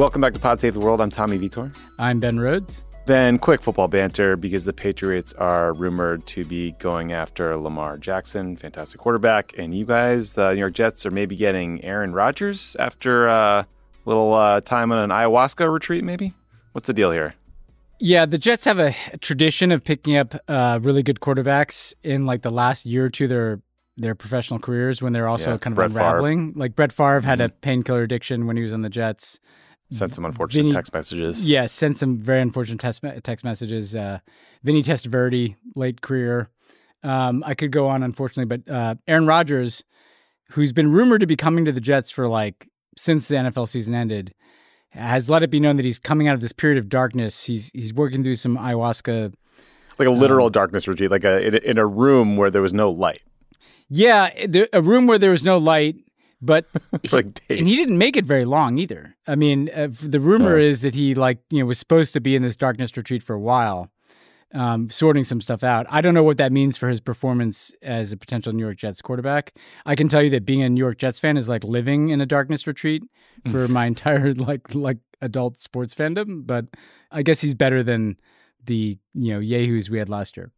Welcome back to Pod Save the World. I'm Tommy Vietor. I'm Ben Rhodes. Ben, quick football banter because the Patriots are rumored to be going after Lamar Jackson, fantastic quarterback, and you guys, the New York Jets, are maybe getting Aaron Rodgers after a little uh, time on an ayahuasca retreat. Maybe what's the deal here? Yeah, the Jets have a tradition of picking up uh, really good quarterbacks in like the last year or two of their their professional careers when they're also Yeah, kind of Brett unraveling. Like Brett Favre had a Mhm. painkiller addiction when he was on the Jets. Sent some unfortunate Vinny- text messages. Yeah, sent some very unfortunate text, text messages. Uh, Vinny Testaverde, late career. Um, I could go on, unfortunately, but uh, Aaron Rodgers, who's been rumored to be coming to the Jets for like since the NFL season ended, has let it be known that he's coming out of this period of darkness. He's he's working through some ayahuasca. like a literal Um, darkness retreat, like a in, a in a room where there was no light Yeah, there, a room where there was no light, but like days. and he didn't make it very long either. I mean, uh, the rumor is that he like you know was supposed to be in this darkness retreat for a while, um, sorting some stuff out. I don't know what that means for his performance as a potential New York Jets quarterback. I can tell you that being a New York Jets fan is like living in a darkness retreat for my entire like like adult sports fandom. But I guess he's better than the you know yahoos we had last year.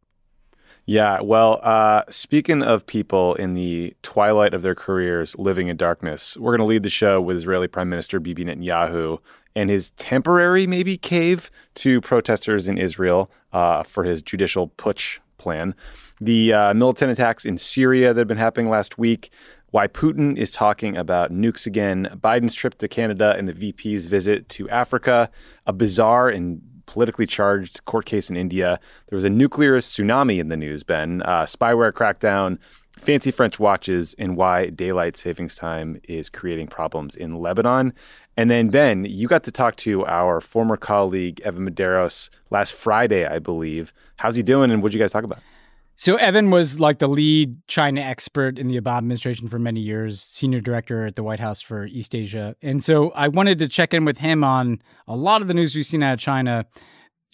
Yeah, well, uh, speaking of people in the twilight of their careers living in darkness, we're going to lead the show with Israeli Prime Minister Bibi Netanyahu and his temporary, maybe, cave to protesters in Israel uh, for his judicial putsch plan, the uh, militant attacks in Syria that have been happening last week, why Putin is talking about nukes again, Biden's trip to Canada, and the VP's visit to Africa, a bizarre and politically charged court case in India. There was a nuclear tsunami in the news, Ben, uh, spyware crackdown, fancy French watches, and why daylight savings time is creating problems in Lebanon. And then, Ben, you got to talk to our former colleague, Evan Medeiros, last Friday, I believe. How's he doing, and what did you guys talk about? So Evan was like the lead China expert in the Obama administration for many years, senior director at the White House for East Asia. And so I wanted to check in with him on a lot of the news we've seen out of China.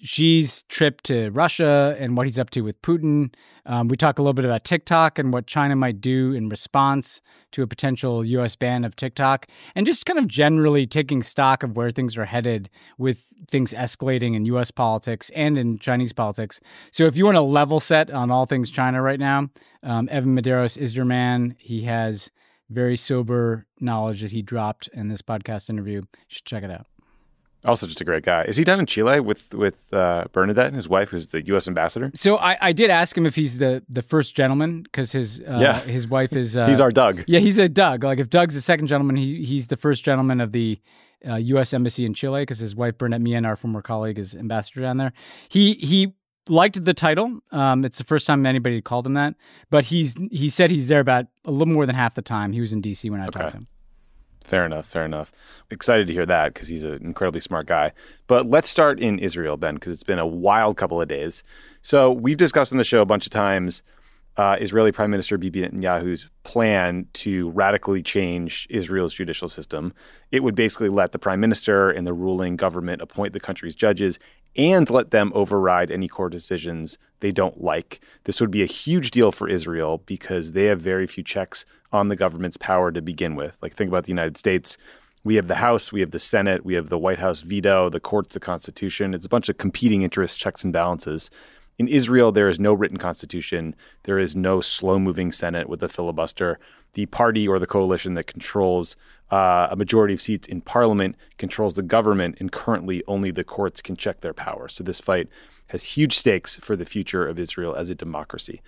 Xi's trip to Russia and what he's up to with Putin. Um, we talk a little bit about TikTok and what China might do in response to a potential U.S. ban of TikTok, and just kind of generally taking stock of where things are headed with things escalating in U.S. politics and in Chinese politics. So, if you want to level set on all things China right now, um, Evan Medeiros is your man. He has very sober knowledge that he dropped in this podcast interview. You should check it out. Also, just a great guy. Is he down in Chile with with uh, Bernadette and his wife, who's the U.S. ambassador? So I, I did ask him if he's the, the first gentleman because his uh, Yeah. his wife is uh, He's our Doug. yeah he's a Doug like if Doug's the second gentleman he he's the first gentleman of the uh, U.S. embassy in Chile because his wife Bernadette Meehan our former colleague is ambassador down there he he liked the title um, it's the first time anybody had called him that but he's he said he's there about a little more than half the time he was in D.C. when I Okay. talked to him Fair enough. Fair enough. Excited to hear that because he's an incredibly smart guy. But let's start in Israel, Ben, because it's been a wild couple of days. So we've discussed on the show a bunch of times uh, Israeli Prime Minister Bibi Netanyahu's plan to radically change Israel's judicial system. It would basically let the prime minister and the ruling government appoint the country's judges and let them override any court decisions they don't like. This would be a huge deal for Israel because they have very few checks on the government's power to begin with. Like, think about the United States. We have the House, we have the Senate, we have the White House veto, the courts, the Constitution. It's a bunch of competing interests, checks, and balances. In Israel, there is no written constitution. There is no slow moving Senate with a filibuster. The party or the coalition that controls uh, a majority of seats in parliament controls the government, and currently only the courts can check their power. So this fight has huge stakes for the future of Israel as a democracy.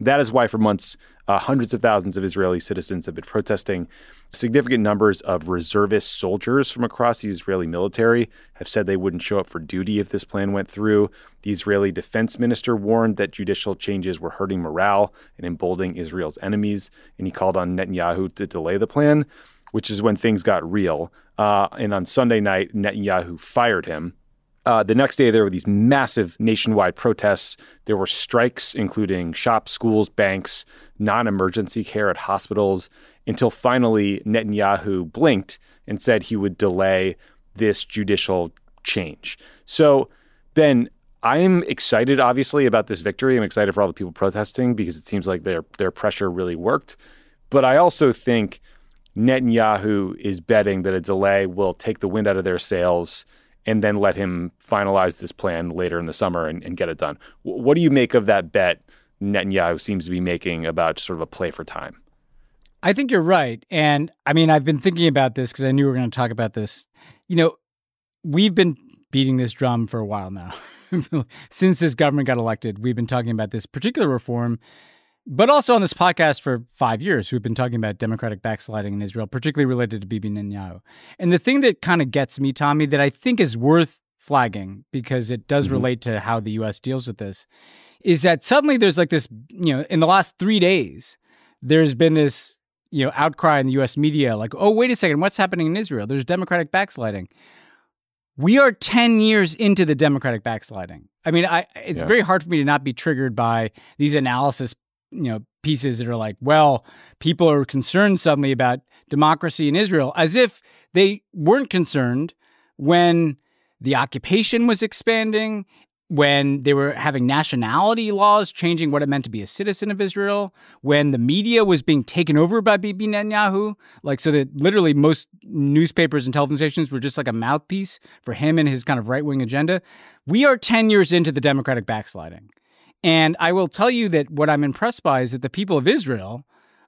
That is why, for months, uh, hundreds of thousands of Israeli citizens have been protesting. Significant numbers of reservist soldiers from across the Israeli military have said they wouldn't show up for duty if this plan went through. The Israeli defense minister warned that judicial changes were hurting morale and emboldening Israel's enemies, and he called on Netanyahu to delay the plan, which is when things got real. Uh, and on Sunday night, Netanyahu fired him. Uh, the next day, there were these massive nationwide protests. There were strikes, including shops, schools, banks, non emergency care at hospitals, until finally Netanyahu blinked and said he would delay this judicial change. So, Ben, I'm excited, obviously, about this victory. I'm excited for all the people protesting because it seems like their their pressure really worked. But I also think Netanyahu is betting that a delay will take the wind out of their sails and then let him finalize this plan later in the summer and, and get it done. what do you make of that bet Netanyahu seems to be making about sort of a play for time? I think you're right. And I mean, I've been thinking about this because I knew we were going to talk about this. You know, we've been beating this drum for a while now. Since this government got elected, we've been talking about this particular reform but also on this podcast for five years, we've been talking about democratic backsliding in Israel, particularly related to Bibi Netanyahu. And the thing that kind of gets me, Tommy, that I think is worth flagging because it does mm-hmm. relate to how the U.S. deals with this, is that suddenly there's like this, you know, in the last three days, there's been this, you know, outcry in the U.S. media, like, oh, wait a second, what's happening in Israel? There's democratic backsliding. We are 10 years into the democratic backsliding. I mean, I, it's yeah. very hard for me to not be triggered by these analysis you know pieces that are like, well, people are concerned suddenly about democracy in Israel, as if they weren't concerned when the occupation was expanding, when they were having nationality laws changing what it meant to be a citizen of Israel, when the media was being taken over by Bibi Netanyahu, like so that literally most newspapers and television stations were just like a mouthpiece for him and his kind of right wing agenda. We are 10 years into the democratic backsliding. And I will tell you that what I'm impressed by is that the people of Israel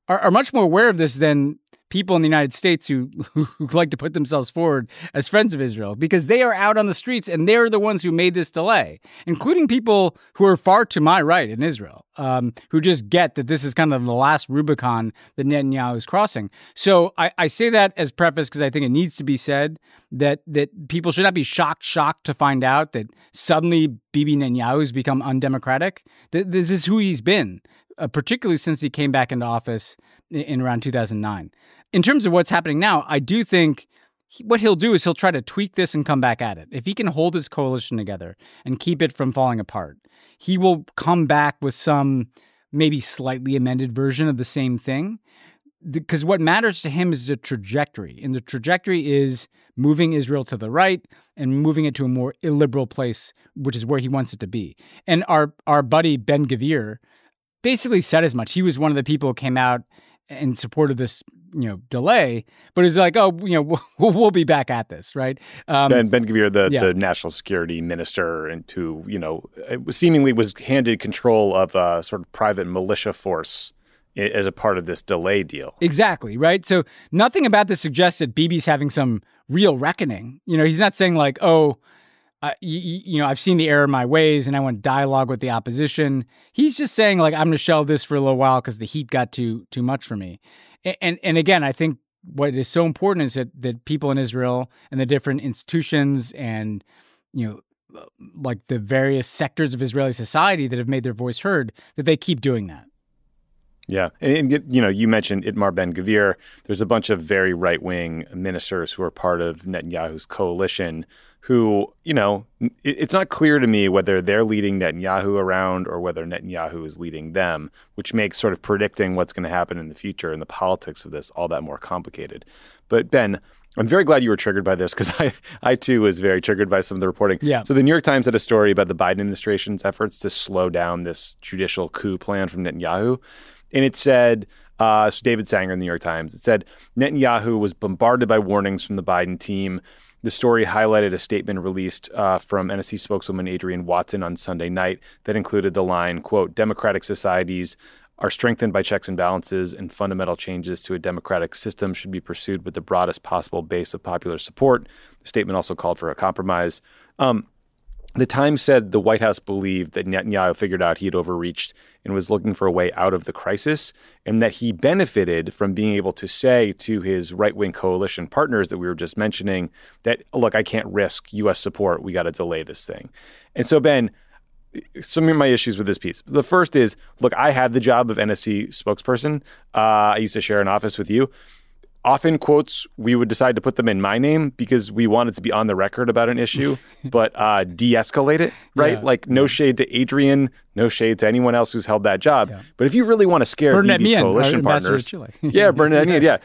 are, are much more aware of this than people in the United States who, who, like to put themselves forward as friends of Israel because they are out on the streets and they're the ones who made this delay, including people who are far to my right in Israel, um, who just get that this is kind of the last Rubicon that Netanyahu is crossing. So I, I say that as preface because I think it needs to be said that that people should not be shocked, shocked to find out that suddenly Bibi Netanyahu has become undemocratic. This is who he's been. Uh, particularly since he came back into office in, in around 2009 in terms of what's happening now, I do think he, what he'll do is he'll try to tweak this and come back at it. If he can hold his coalition together and keep it from falling apart, he will come back with some maybe slightly amended version of the same thing. Because what matters to him is the trajectory, and the trajectory is moving Israel to the right and moving it to a more illiberal place, which is where he wants it to be. And our our buddy Ben Gvir basically said as much. He was one of the people who came out in support of this you know delay but it's like oh you know we'll, we'll be back at this right um, ben ben Gvir, the, yeah. the national security minister and who you know seemingly was handed control of a sort of private militia force as a part of this delay deal exactly right so nothing about this suggests that Bibi's having some real reckoning you know he's not saying like oh uh, you, you, know, I've seen the error in my ways and I want dialogue with the opposition. He's just saying like, I'm going to shelve this for a little while because the heat got too, too much for me. And, and, again, I think what is so important is that, that people in Israel and the different institutions and, you know, uh, like the various sectors of Israeli society that have made their voice heard, that they keep doing that. Yeah, and, you know, you mentioned Itamar Ben Gvir. There's a bunch of very right wing ministers who are part of Netanyahu's coalition who, you know, it's not clear to me whether they're leading Netanyahu around or whether Netanyahu is leading them, which makes sort of predicting what's going to happen in the future and the politics of this all that more complicated. But Ben, I'm very glad you were triggered by this because I, I too was very triggered by some of the reporting. Yeah. So the New York Times had a story about the Biden administration's efforts to slow down this judicial coup plan from Netanyahu, and it said. Uh, so David Sanger in the New York Times. It said Netanyahu was bombarded by warnings from the Biden team the story highlighted a statement released uh, from NSC spokeswoman Adrienne Watson on Sunday night that included the line, quote, democratic societies are strengthened by checks and balances and fundamental changes to a democratic system should be pursued with the broadest possible base of popular support. The statement also called for a compromise. Um, The Times said the White House believed that Netanyahu figured out he had overreached and was looking for a way out of the crisis, and that he benefited from being able to say to his right wing coalition partners that we were just mentioning that, look, I can't risk U.S. support. We got to delay this thing. And so, Ben, some of my issues with this piece. The first is, look, I had the job of NSC spokesperson. Uh, I used to share an office with you often quotes we would decide to put them in my name because we wanted to be on the record about an issue but uh, de-escalate it right yeah, like no yeah. shade to Adrienne no shade to anyone else who's held that job yeah. but if you really want to scare Bernadette Bibi's Meehan, coalition partners yeah Bernadette yeah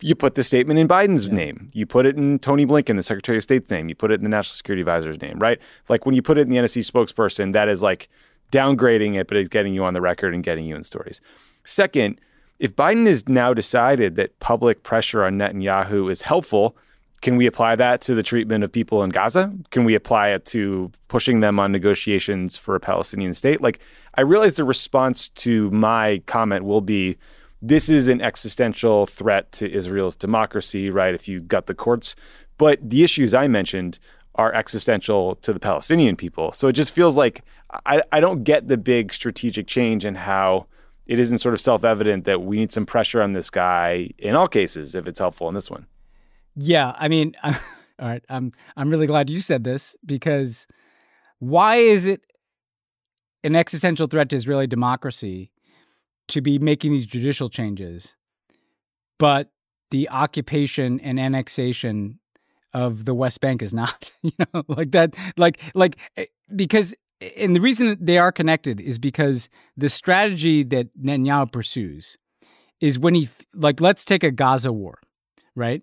you put the statement in Biden's name. You put it in Tony Blinken, the Secretary of State's name. You put it in the National Security Advisor's name, right? Like when you put it in the NSC spokesperson, that is like downgrading it, but it's getting you on the record and getting you in stories. Second, if Biden has now decided that public pressure on Netanyahu is helpful, can we apply that to the treatment of people in Gaza? Can we apply it to pushing them on negotiations for a Palestinian state? Like, I realize the response to my comment will be this is an existential threat to Israel's democracy, right? If you gut the courts. But the issues I mentioned are existential to the Palestinian people. So it just feels like I, I don't get the big strategic change in how it isn't sort of self evident that we need some pressure on this guy in all cases if it's helpful in this one. Yeah, I mean, all right, I'm I'm really glad you said this because why is it an existential threat to Israeli democracy to be making these judicial changes, but the occupation and annexation of the West Bank is not, you know, like that, like like eh, because and the reason they are connected is because the strategy that Netanyahu pursues is when he like let's take a Gaza war, right?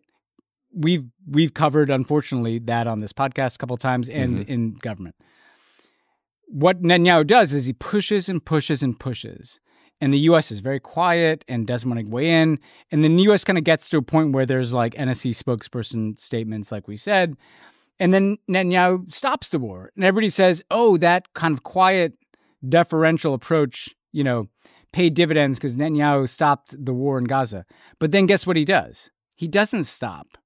We've we've covered unfortunately that on this podcast a couple times and mm-hmm. in government. What Netanyahu does is he pushes and pushes and pushes. And the US is very quiet and doesn't want to weigh in. And then the US kind of gets to a point where there's like NSC spokesperson statements, like we said, and then Netanyahu stops the war. And everybody says, oh, that kind of quiet, deferential approach, you know, paid dividends because Netanyahu stopped the war in Gaza. But then guess what he does? He doesn't stop.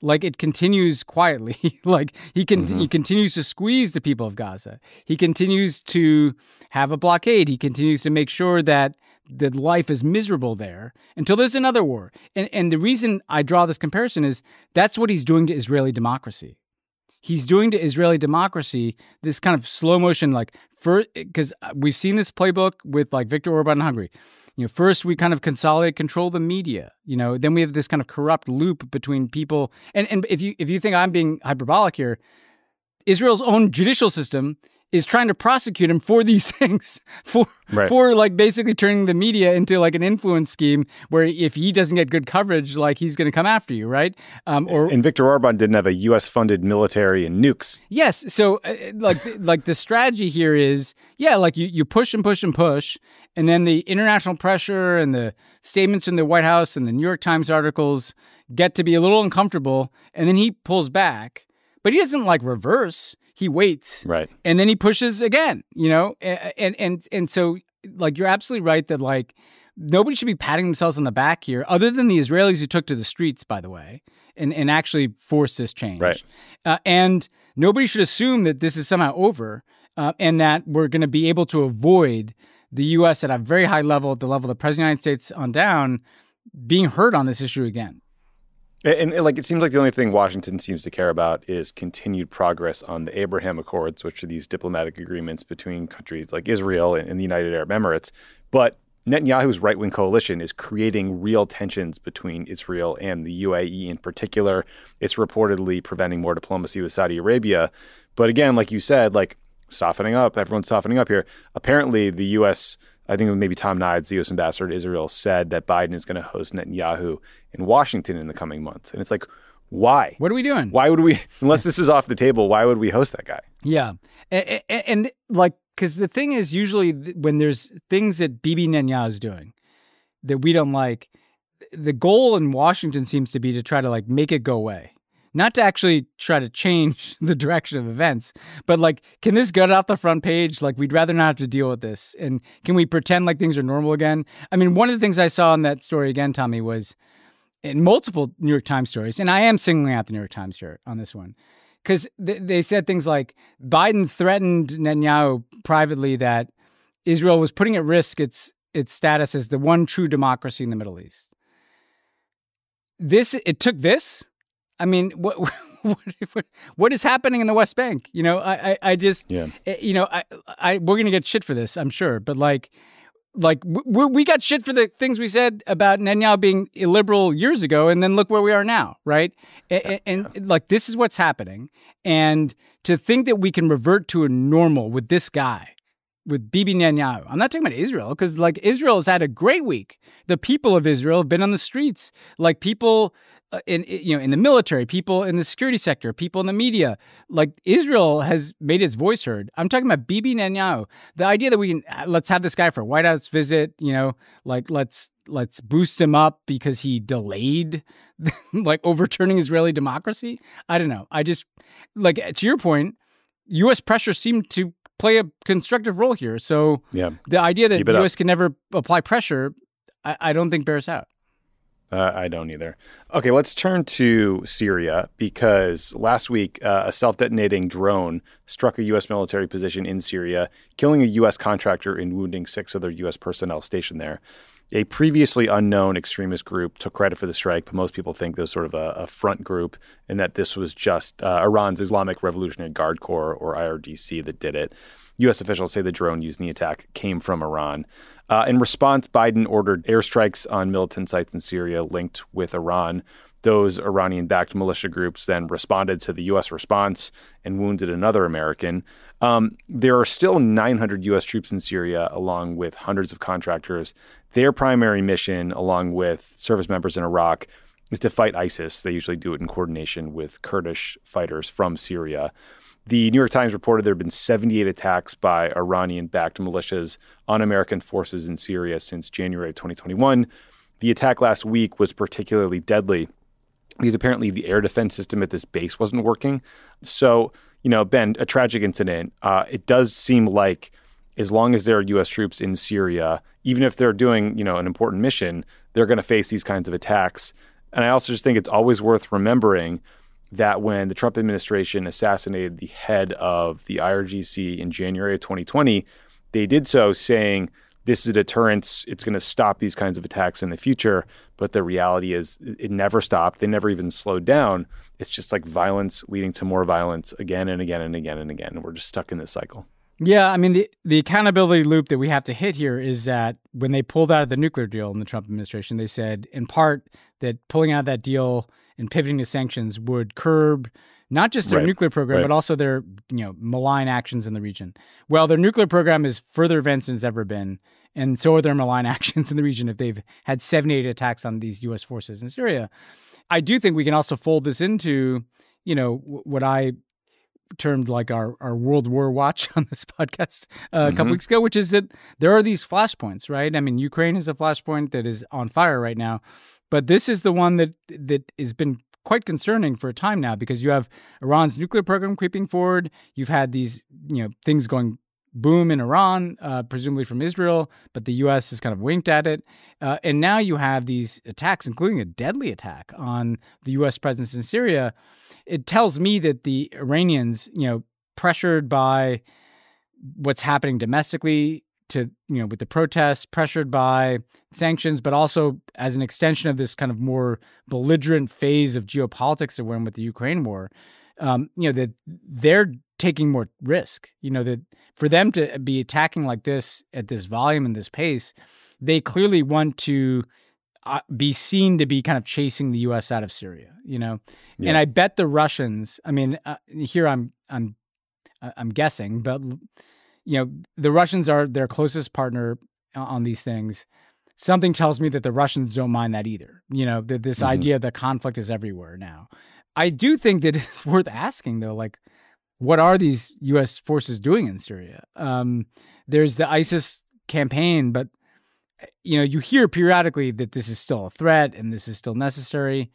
Like it continues quietly. like he can mm-hmm. he continues to squeeze the people of Gaza. He continues to have a blockade. He continues to make sure that the life is miserable there until there's another war. And and the reason I draw this comparison is that's what he's doing to Israeli democracy he's doing to Israeli democracy this kind of slow motion, like first because uh, we've seen this playbook with like Viktor Orban in Hungary. You know, first we kind of consolidate, control the media. You know, then we have this kind of corrupt loop between people. And and if you if you think I'm being hyperbolic here, Israel's own judicial system is trying to prosecute him for these things for right. for like basically turning the media into like an influence scheme where if he doesn't get good coverage like he's going to come after you right um, or and Viktor Orban didn't have a US funded military and nukes yes so uh, like like the strategy here is yeah like you you push and push and push and then the international pressure and the statements in the White House and the New York Times articles get to be a little uncomfortable and then he pulls back but he doesn't like reverse. He waits. Right. And then he pushes again you know? And and and so like you're absolutely right that like nobody should be patting themselves on the back here other than the israelis who took to the streets by the way and and actually forced this change. Right. Uh, and nobody should assume that this is somehow over uh, and that we're going to be able to avoid the us at a very high level at the level of the president of the united states on down being heard on this issue again and, and, like it seems like the only thing Washington seems to care about is continued progress on the Abraham Accords, which are these diplomatic agreements between countries like Israel and, and the United Arab Emirates. But Netanyahu's right wing coalition is creating real tensions between Israel and the UAE in particular. It's reportedly preventing more diplomacy with Saudi Arabia. But again, like you said, like softening up, everyone's softening up here. Apparently, the U.S. I think maybe Tom Nides, the U.S. ambassador to Israel, said that Biden is going to host Netanyahu in Washington in the coming months. And it's like, why? What are we doing? Why would we, unless this is off the table, why would we host that guy? Yeah. And, and, and like, because the thing is, usually when there's things that Bibi Netanyahu is doing that we don't like, the goal in Washington seems to be to try to like make it go away not to actually try to change the direction of events, but like, can this get out the front page? Like, we'd rather not have to deal with this. And can we pretend like things are normal again? I mean, one of the things I saw in that story again, Tommy, was in multiple New York Times stories, and I am singling out the New York Times here on this one. because th- they said things like Biden threatened Netanyahu privately that Israel was putting at risk its its status as the one true democracy in the Middle East. This it took this. I mean, what what, what is happening in the West Bank? You know, I I, I just yeah. Eh, you know I I we're gonna get shit for this, I'm sure, but like like we we got shit for the things we said about Netanyahu being illiberal years ago, and then look where we are now, right? And, and, and, like this is what's happening, and to think that we can revert to a normal with this guy, with Bibi Netanyahu. I'm not talking about Israel because like Israel has had a great week. The people of Israel have been on the streets, like people in you know in the military, people in the security sector, people in the media. Like Israel has made its voice heard. I'm talking about Bibi Netanyahu. The idea that we can uh, let's have this guy for a White House visit, you know, like let's let's boost him up because he delayed like overturning Israeli democracy. I don't know. I just like to your point, U.S. pressure seemed to play a constructive role here. So yeah. the idea that the U.S. Up. can never apply pressure, I, I don't think bears out. Uh, I don't either. Okay, let's turn to Syria because last week uh, a self detonating drone struck a U.S. military position in Syria, killing a U.S. contractor and wounding six other U.S. personnel stationed there. A previously unknown extremist group took credit for the strike, but most people think there's sort of a, a front group and that this was just uh, Iran's Islamic Revolutionary Guard Corps or IRGC that did it. U.S. officials say the drone used in the attack came from Iran. Uh, in response, Biden ordered airstrikes on militant sites in Syria linked with Iran. Those Iranian backed militia groups then responded to the U.S. response and wounded another American. Um, there are still 900 U.S. troops in Syria, along with hundreds of contractors. Their primary mission, along with service members in Iraq, is to fight ISIS. They usually do it in coordination with Kurdish fighters from Syria. The New York Times reported there have been 78 attacks by Iranian backed militias on American forces in Syria since January of 2021. The attack last week was particularly deadly because apparently the air defense system at this base wasn't working. So, you know, Ben, a tragic incident. Uh, it does seem like as long as there are U.S. troops in Syria, even if they're doing, you know, an important mission, they're going to face these kinds of attacks. And I also just think it's always worth remembering that when the Trump administration assassinated the head of the IRGC in January of 2020, they did so saying this is a deterrence. It's going to stop these kinds of attacks in the future. But the reality is, it never stopped. They never even slowed down. It's just like violence leading to more violence again and again and again and again. We're just stuck in this cycle. Yeah, I mean the the accountability loop that we have to hit here is that when they pulled out of the nuclear deal in the Trump administration, they said in part that pulling out of that deal and pivoting to sanctions would curb not just their right. nuclear program, right. but also their you know malign actions in the region. Well, their nuclear program is further advanced than it's ever been, and so are their malign actions in the region. If they've had 78 attacks on these U.S. forces in Syria, I do think we can also fold this into you know what I termed like our, our World War watch on this podcast uh, mm-hmm. a couple weeks ago, which is that there are these flashpoints, right? I mean, Ukraine is a flashpoint that is on fire right now, but this is the one that that has been quite concerning for a time now because you have Iran's nuclear program creeping forward. You've had these you know things going boom in Iran, uh, presumably from Israel, but the U.S. has kind of winked at it. Uh, and now you have these attacks, including a deadly attack on the U.S. presence in Syria it tells me that the Iranians, you know, pressured by what's happening domestically to you know with the protests pressured by sanctions but also as an extension of this kind of more belligerent phase of geopolitics that we're in with the ukraine war um, you know that they're taking more risk you know that for them to be attacking like this at this volume and this pace they clearly want to uh, be seen to be kind of chasing the U.S. out of Syria, you know. Yeah. And I bet the Russians. I mean, uh, here I'm I'm uh, I'm guessing, but you know, the Russians are their closest partner on these things. Something tells me that the Russians don't mind that either. You know, that this mm-hmm. idea that conflict is everywhere now. I do think that it's worth asking though, like, what are these U.S. forces doing in Syria? Um, there's the ISIS campaign, but you know, you hear periodically that this is still a threat and this is still necessary.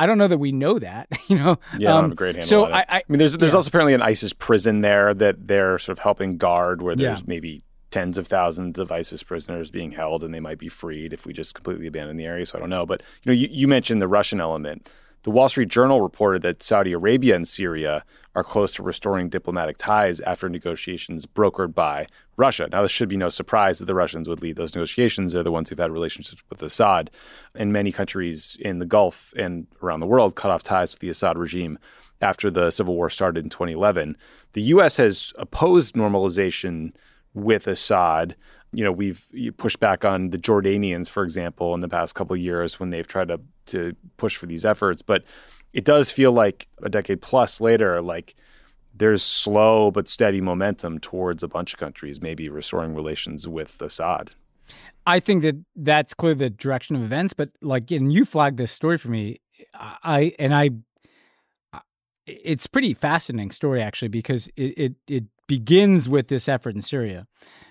I don't know that we know that, you know. Yeah, um, I don't a great handle so on it. I, I, I mean, there's there's yeah. also apparently an ISIS prison there that they're sort of helping guard, where there's yeah. maybe tens of thousands of ISIS prisoners being held, and they might be freed if we just completely abandon the area. So I don't know, but you know, you, you mentioned the Russian element. The Wall Street Journal reported that Saudi Arabia and Syria are close to restoring diplomatic ties after negotiations brokered by Russia. Now, this should be no surprise that the Russians would lead those negotiations. They're the ones who've had relationships with Assad. And many countries in the Gulf and around the world cut off ties with the Assad regime after the civil war started in 2011. The U.S. has opposed normalization with Assad. You know, we've pushed back on the Jordanians, for example, in the past couple years when they've tried to to push for these efforts. But it does feel like a decade plus later, like there's slow but steady momentum towards a bunch of countries maybe restoring relations with Assad. I think that that's clearly the direction of events. But like, and you flagged this story for me, I and I, it's pretty fascinating story actually because it it, it begins with this effort in Syria,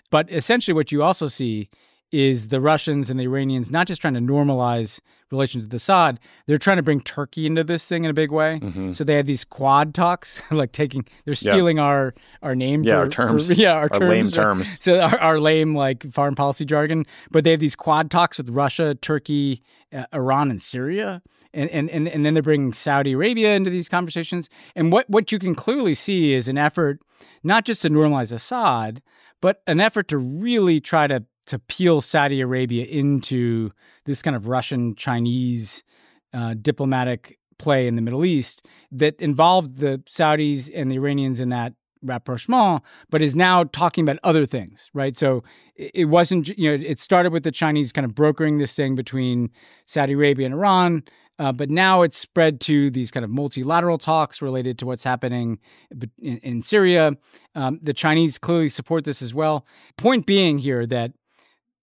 but essentially what you also see is the Russians and the Iranians not just trying to normalize relations with Assad, they're trying to bring Turkey into this thing in a big way. Mm-hmm. So they have these quad talks, like taking, they're stealing yeah. our our name, yeah, for, our terms, for, yeah, our, our terms, lame terms. So our, our, lame like foreign policy jargon. But they have these quad talks with Russia, Turkey, uh, Iran, and Syria. And, and, and, and then they're bringing Saudi Arabia into these conversations. And what, what you can clearly see is an effort not just to normalize Assad, but an effort to really try to to peel Saudi Arabia into this kind of Russian Chinese uh, diplomatic play in the Middle East that involved the Saudis and the Iranians in that rapprochement, but is now talking about other things, right? So it wasn't, you know, it started with the Chinese kind of brokering this thing between Saudi Arabia and Iran. Uh, but now it's spread to these kind of multilateral talks related to what's happening in, in Syria. Um, the Chinese clearly support this as well. Point being here that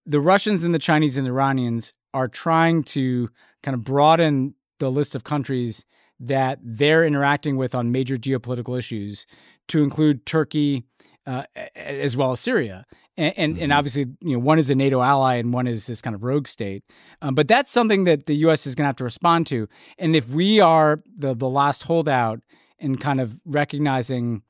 the Russians and the Chinese and the Iranians are trying to kind of broaden the list of countries that they're interacting with on major geopolitical issues to include Turkey uh, as well as Syria. And, and, mm-hmm. and, obviously, you know, one is a NATO ally and one is this kind of rogue state. Um, but that's something that the U.S. is going to have to respond to. And if we are the the last holdout in kind of recognizing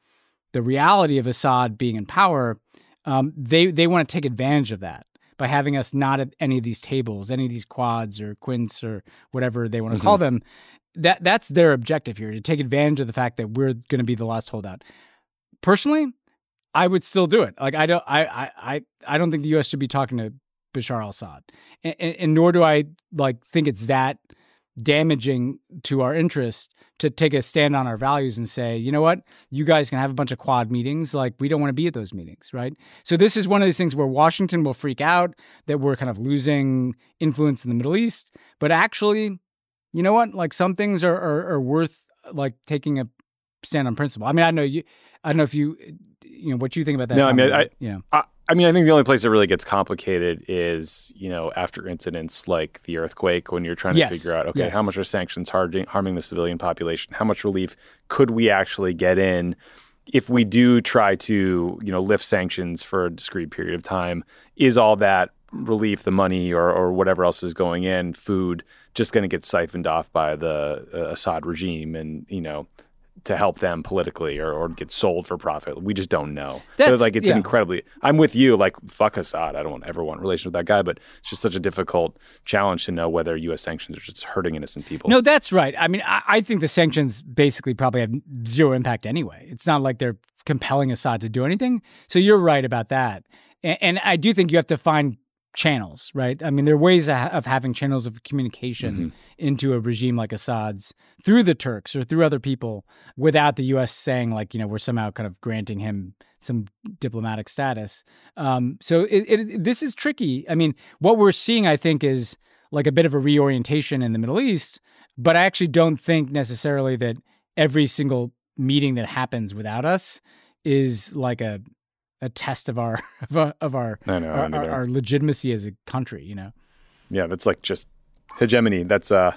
the reality of Assad being in power, um, they they want to take advantage of that by having us not at any of these tables, any of these quads or quints or whatever they want to mm-hmm. call them. That that's their objective here to take advantage of the fact that we're going to be the last holdout. Personally, I would still do it. Like I don't, I, I, I don't think the U.S. should be talking to Bashar al-Assad, and, and, and nor do I like think it's that damaging to our interest to take a stand on our values and say, you know what, you guys can have a bunch of quad meetings. Like, we don't want to be at those meetings, right? So, this is one of these things where Washington will freak out that we're kind of losing influence in the Middle East. But actually, you know what? Like, some things are, are, are worth like taking a stand on principle. I mean, I know you, I don't know if you, you know, what you think about that. No, I mean, I, you know. I, I mean, I think the only place that really gets complicated is, you know, after incidents like the earthquake, when you're trying to yes. figure out, okay, yes. how much are sanctions harming, harming the civilian population? How much relief could we actually get in if we do try to, you know, lift sanctions for a discrete period of time? Is all that relief, the money or, or whatever else is going in, food, just going to get siphoned off by the uh, Assad regime? And, you know, to help them politically or, or get sold for profit. We just don't know. That's, like it's yeah. incredibly. I'm with you. Like fuck Assad. I don't ever want relations with that guy. But it's just such a difficult challenge to know whether U.S. sanctions are just hurting innocent people. No, that's right. I mean, I, I think the sanctions basically probably have zero impact anyway. It's not like they're compelling Assad to do anything. So you're right about that. And, and I do think you have to find channels, right? I mean, there are ways of having channels of communication mm-hmm. into a regime like Assad's through the Turks or through other people without the U.S. saying, like, you know, we're somehow kind of granting him some diplomatic status. Um, so it, it, this is tricky. I mean, what we're seeing, I think, is like a bit of a reorientation in the Middle East, but I actually don't think necessarily that every single meeting that happens without us is like a a test of our of our of our, know, our, our, our, legitimacy as a country. You know. Yeah, that's like just hegemony. That's uh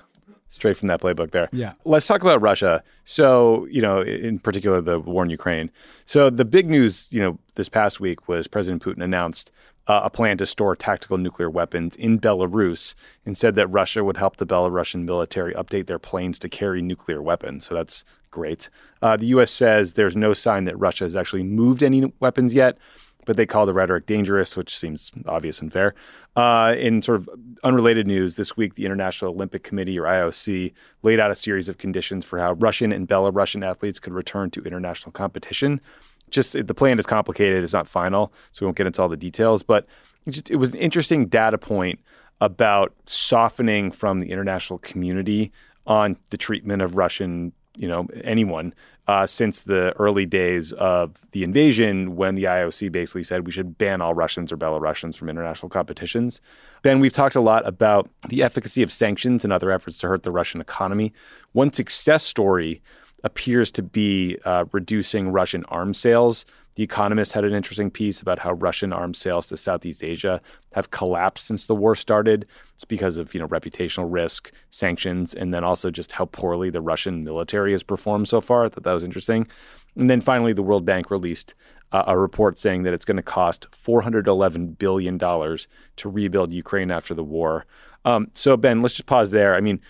straight from that playbook there. Yeah. Let's talk about Russia. So, you know, in particular the war in Ukraine. So the big news, you know, this past week was President Putin announced uh, a plan to store tactical nuclear weapons in Belarus and said that Russia would help the Belarusian military update their planes to carry nuclear weapons. So that's Great. Uh, the U.S. says there's no sign that Russia has actually moved any weapons yet, but they call the rhetoric dangerous, which seems obvious and fair. Uh, in sort of unrelated news, this week, the International Olympic Committee, or IOC, laid out a series of conditions for how Russian and Belarusian athletes could return to international competition. Just the plan is complicated; it's not final, so we won't get into all the details. But it, just, it was an interesting data point about softening from the international community on the treatment of Russian, you know, anyone uh, since the early days of the invasion, when the IOC basically said we should ban all Russians or Belarusians from international competitions. Ben, we've talked a lot about the efficacy of sanctions and other efforts to hurt the Russian economy. One success story appears to be uh, reducing Russian arms sales. The Economist had an interesting piece about how Russian arms sales to Southeast Asia have collapsed since the war started. It's because of you know reputational risk, sanctions, and then also just how poorly the Russian military has performed so far. I thought that was interesting. And then finally, the World Bank released uh, a report saying that it's going to cost 411 billion dollars to rebuild Ukraine after the war. Um, so Ben, let's just pause there. I mean,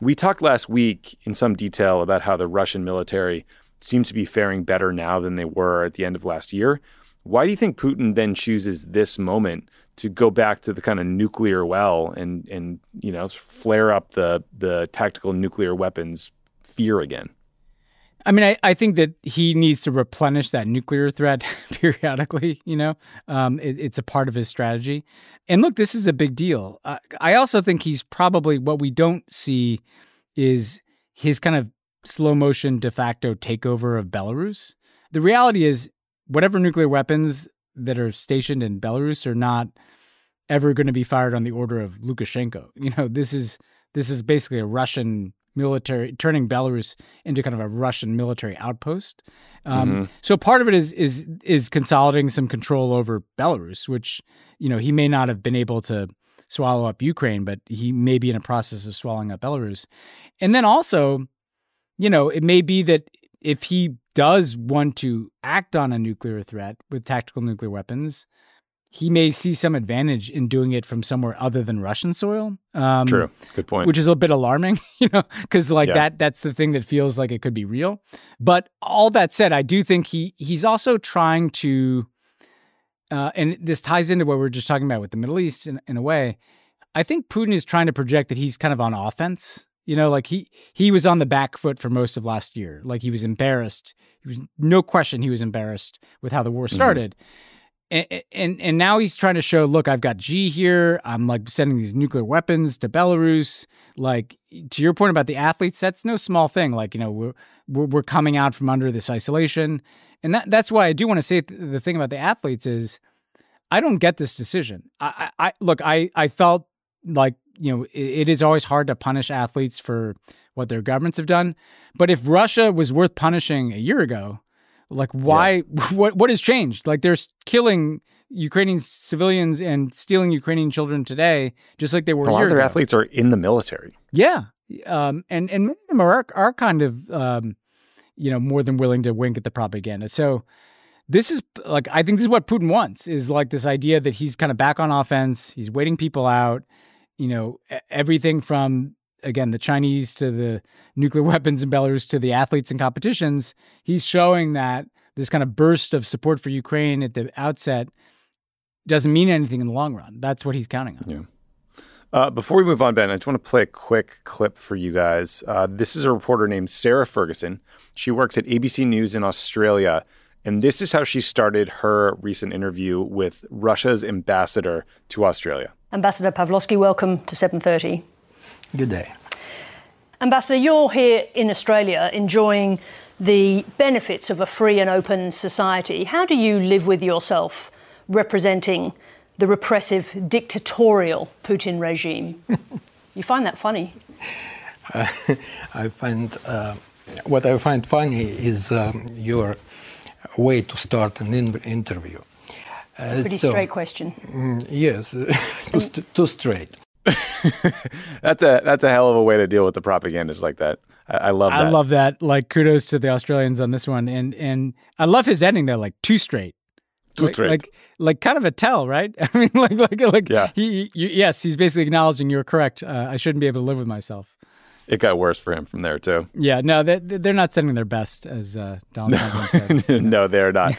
we talked last week in some detail about how the Russian military seems to be faring better now than they were at the end of last year. Why do you think Putin then chooses this moment to go back to the kind of nuclear well and and you know flare up the the tactical nuclear weapons fear again? I mean, I, I think that he needs to replenish that nuclear threat periodically. You know, um, it, it's a part of his strategy. And look, this is a big deal. Uh, I also think he's probably what we don't see is his kind of slow motion de facto takeover of Belarus. The reality is, whatever nuclear weapons that are stationed in Belarus are not ever going to be fired on the order of Lukashenko. You know, this is this is basically a Russian military turning Belarus into kind of a Russian military outpost. Um, mm-hmm. So part of it is is is consolidating some control over Belarus, which you know he may not have been able to swallow up Ukraine, but he may be in a process of swallowing up Belarus, and then also you know, it may be that if he does want to act on a nuclear threat with tactical nuclear weapons, he may see some advantage in doing it from somewhere other than Russian soil. Um, True, good point. Which is a bit alarming, you know, because like yeah. that—that's the thing that feels like it could be real. But all that said, I do think he he's also trying to, uh, and this ties into what we are just talking about with the Middle East in, in a way. I think Putin is trying to project that he's kind of on offense you know, like he he was on the back foot for most of last year. Like he was embarrassed. He was no question he was embarrassed with how the war mm-hmm. started. Mm-hmm. And, and and now he's trying to show, look, I've got Xi here. I'm like sending these nuclear weapons to Belarus. Like to your point about the athletes, that's no small thing. Like you know, we're we're, we're coming out from under this isolation, and that that's why I do want to say th- the thing about the athletes is, I don't get this decision. I, I, I look, I I felt like you know, it, it is always hard to punish athletes for what their governments have done. But if Russia was worth punishing a year ago, like why? Yeah. What what has changed? Like they're killing Ukrainian civilians and stealing Ukrainian children today, just like they were. A lot of their ago. athletes are in the military. Yeah, um, and and many of them are are kind of um, you know more than willing to wink at the propaganda. So this is like I think this is what Putin wants is like this idea that he's kind of back on offense. He's waiting people out you know, everything from again the Chinese to the nuclear weapons in Belarus to the athletes and competitions, he's showing that this kind of burst of support for Ukraine at the outset doesn't mean anything in the long run. That's what he's counting on. Yeah. Uh, before we move on, Ben, I just want to play a quick clip for you guys. Uh, this is a reporter named Sarah Ferguson. She works at ABC News in Australia. And this is how she started her recent interview with Russia's ambassador to Australia. Ambassador Pavlovsky, welcome to 7:30. Good day. Ambassador, you're here in Australia enjoying the benefits of a free and open society. How do you live with yourself representing the repressive, dictatorial Putin regime? you find that funny? Uh, I find uh, what I find funny is um, your way to start an in- interview. Uh, pretty so, straight question. Mm, yes, too, st- too, straight. that's a that's a hell of a way to deal with the propagandists like that. I, I love that. I love that. Like kudos to the Australians on this one, and and I love his ending there, like too straight. Too like, straight. Like like kind of a tell, right? I mean, like like like yeah. He, he, yes, he's basically acknowledging you're correct. Uh, I shouldn't be able to live with myself. It got worse for him from there too. Yeah, no, they, they're not sending their best, as uh, Donald Trump said. no, they're not.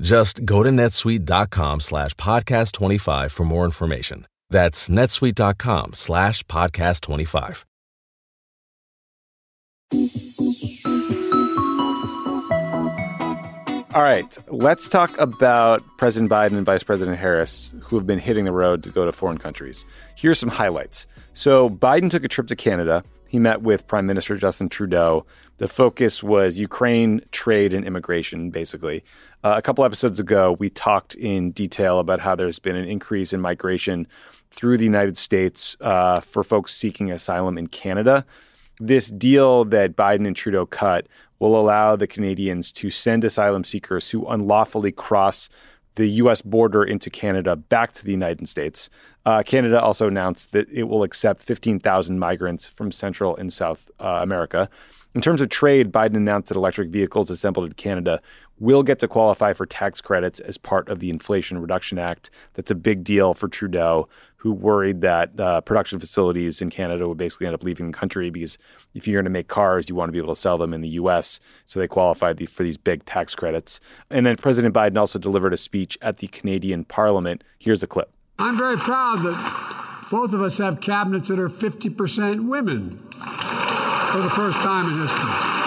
Just go to netsuite.com slash podcast 25 for more information. That's netsuite.com slash podcast 25. All right, let's talk about President Biden and Vice President Harris, who have been hitting the road to go to foreign countries. Here's some highlights. So, Biden took a trip to Canada. He met with Prime Minister Justin Trudeau. The focus was Ukraine, trade, and immigration, basically. Uh, a couple episodes ago, we talked in detail about how there's been an increase in migration through the United States uh, for folks seeking asylum in Canada. This deal that Biden and Trudeau cut will allow the Canadians to send asylum seekers who unlawfully cross the U.S. border into Canada back to the United States. Uh, Canada also announced that it will accept 15,000 migrants from Central and South uh, America. In terms of trade, Biden announced that electric vehicles assembled in Canada will get to qualify for tax credits as part of the Inflation Reduction Act. That's a big deal for Trudeau, who worried that uh, production facilities in Canada would basically end up leaving the country because if you're going to make cars, you want to be able to sell them in the U.S. So they qualified the, for these big tax credits. And then President Biden also delivered a speech at the Canadian Parliament. Here's a clip. I'm very proud that both of us have cabinets that are 50% women for the first time in history.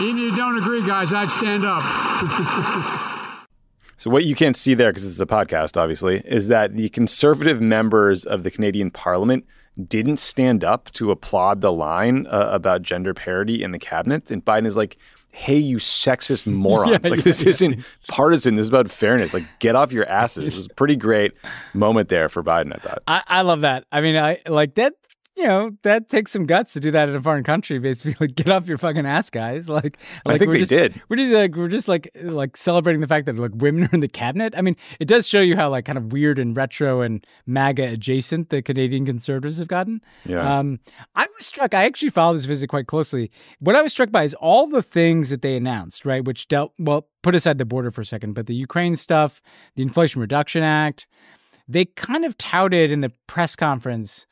Even if you don't agree, guys, I'd stand up. so, what you can't see there, because it's a podcast, obviously, is that the conservative members of the Canadian Parliament didn't stand up to applaud the line uh, about gender parity in the cabinet. And Biden is like, hey, you sexist morons. yeah, like, yeah, this yeah. isn't partisan. This is about fairness. Like, get off your asses. It was a pretty great moment there for Biden, I thought. I, I love that. I mean, I like that you know that takes some guts to do that in a foreign country. Basically, like get off your fucking ass, guys. Like, like I think we're they just, did. We're just like we're just like like celebrating the fact that like women are in the cabinet. I mean, it does show you how like kind of weird and retro and MAGA adjacent the Canadian Conservatives have gotten. Yeah. Um, I was struck. I actually followed this visit quite closely. What I was struck by is all the things that they announced, right? Which dealt well. Put aside the border for a second, but the Ukraine stuff, the Inflation Reduction Act, they kind of touted in the press conference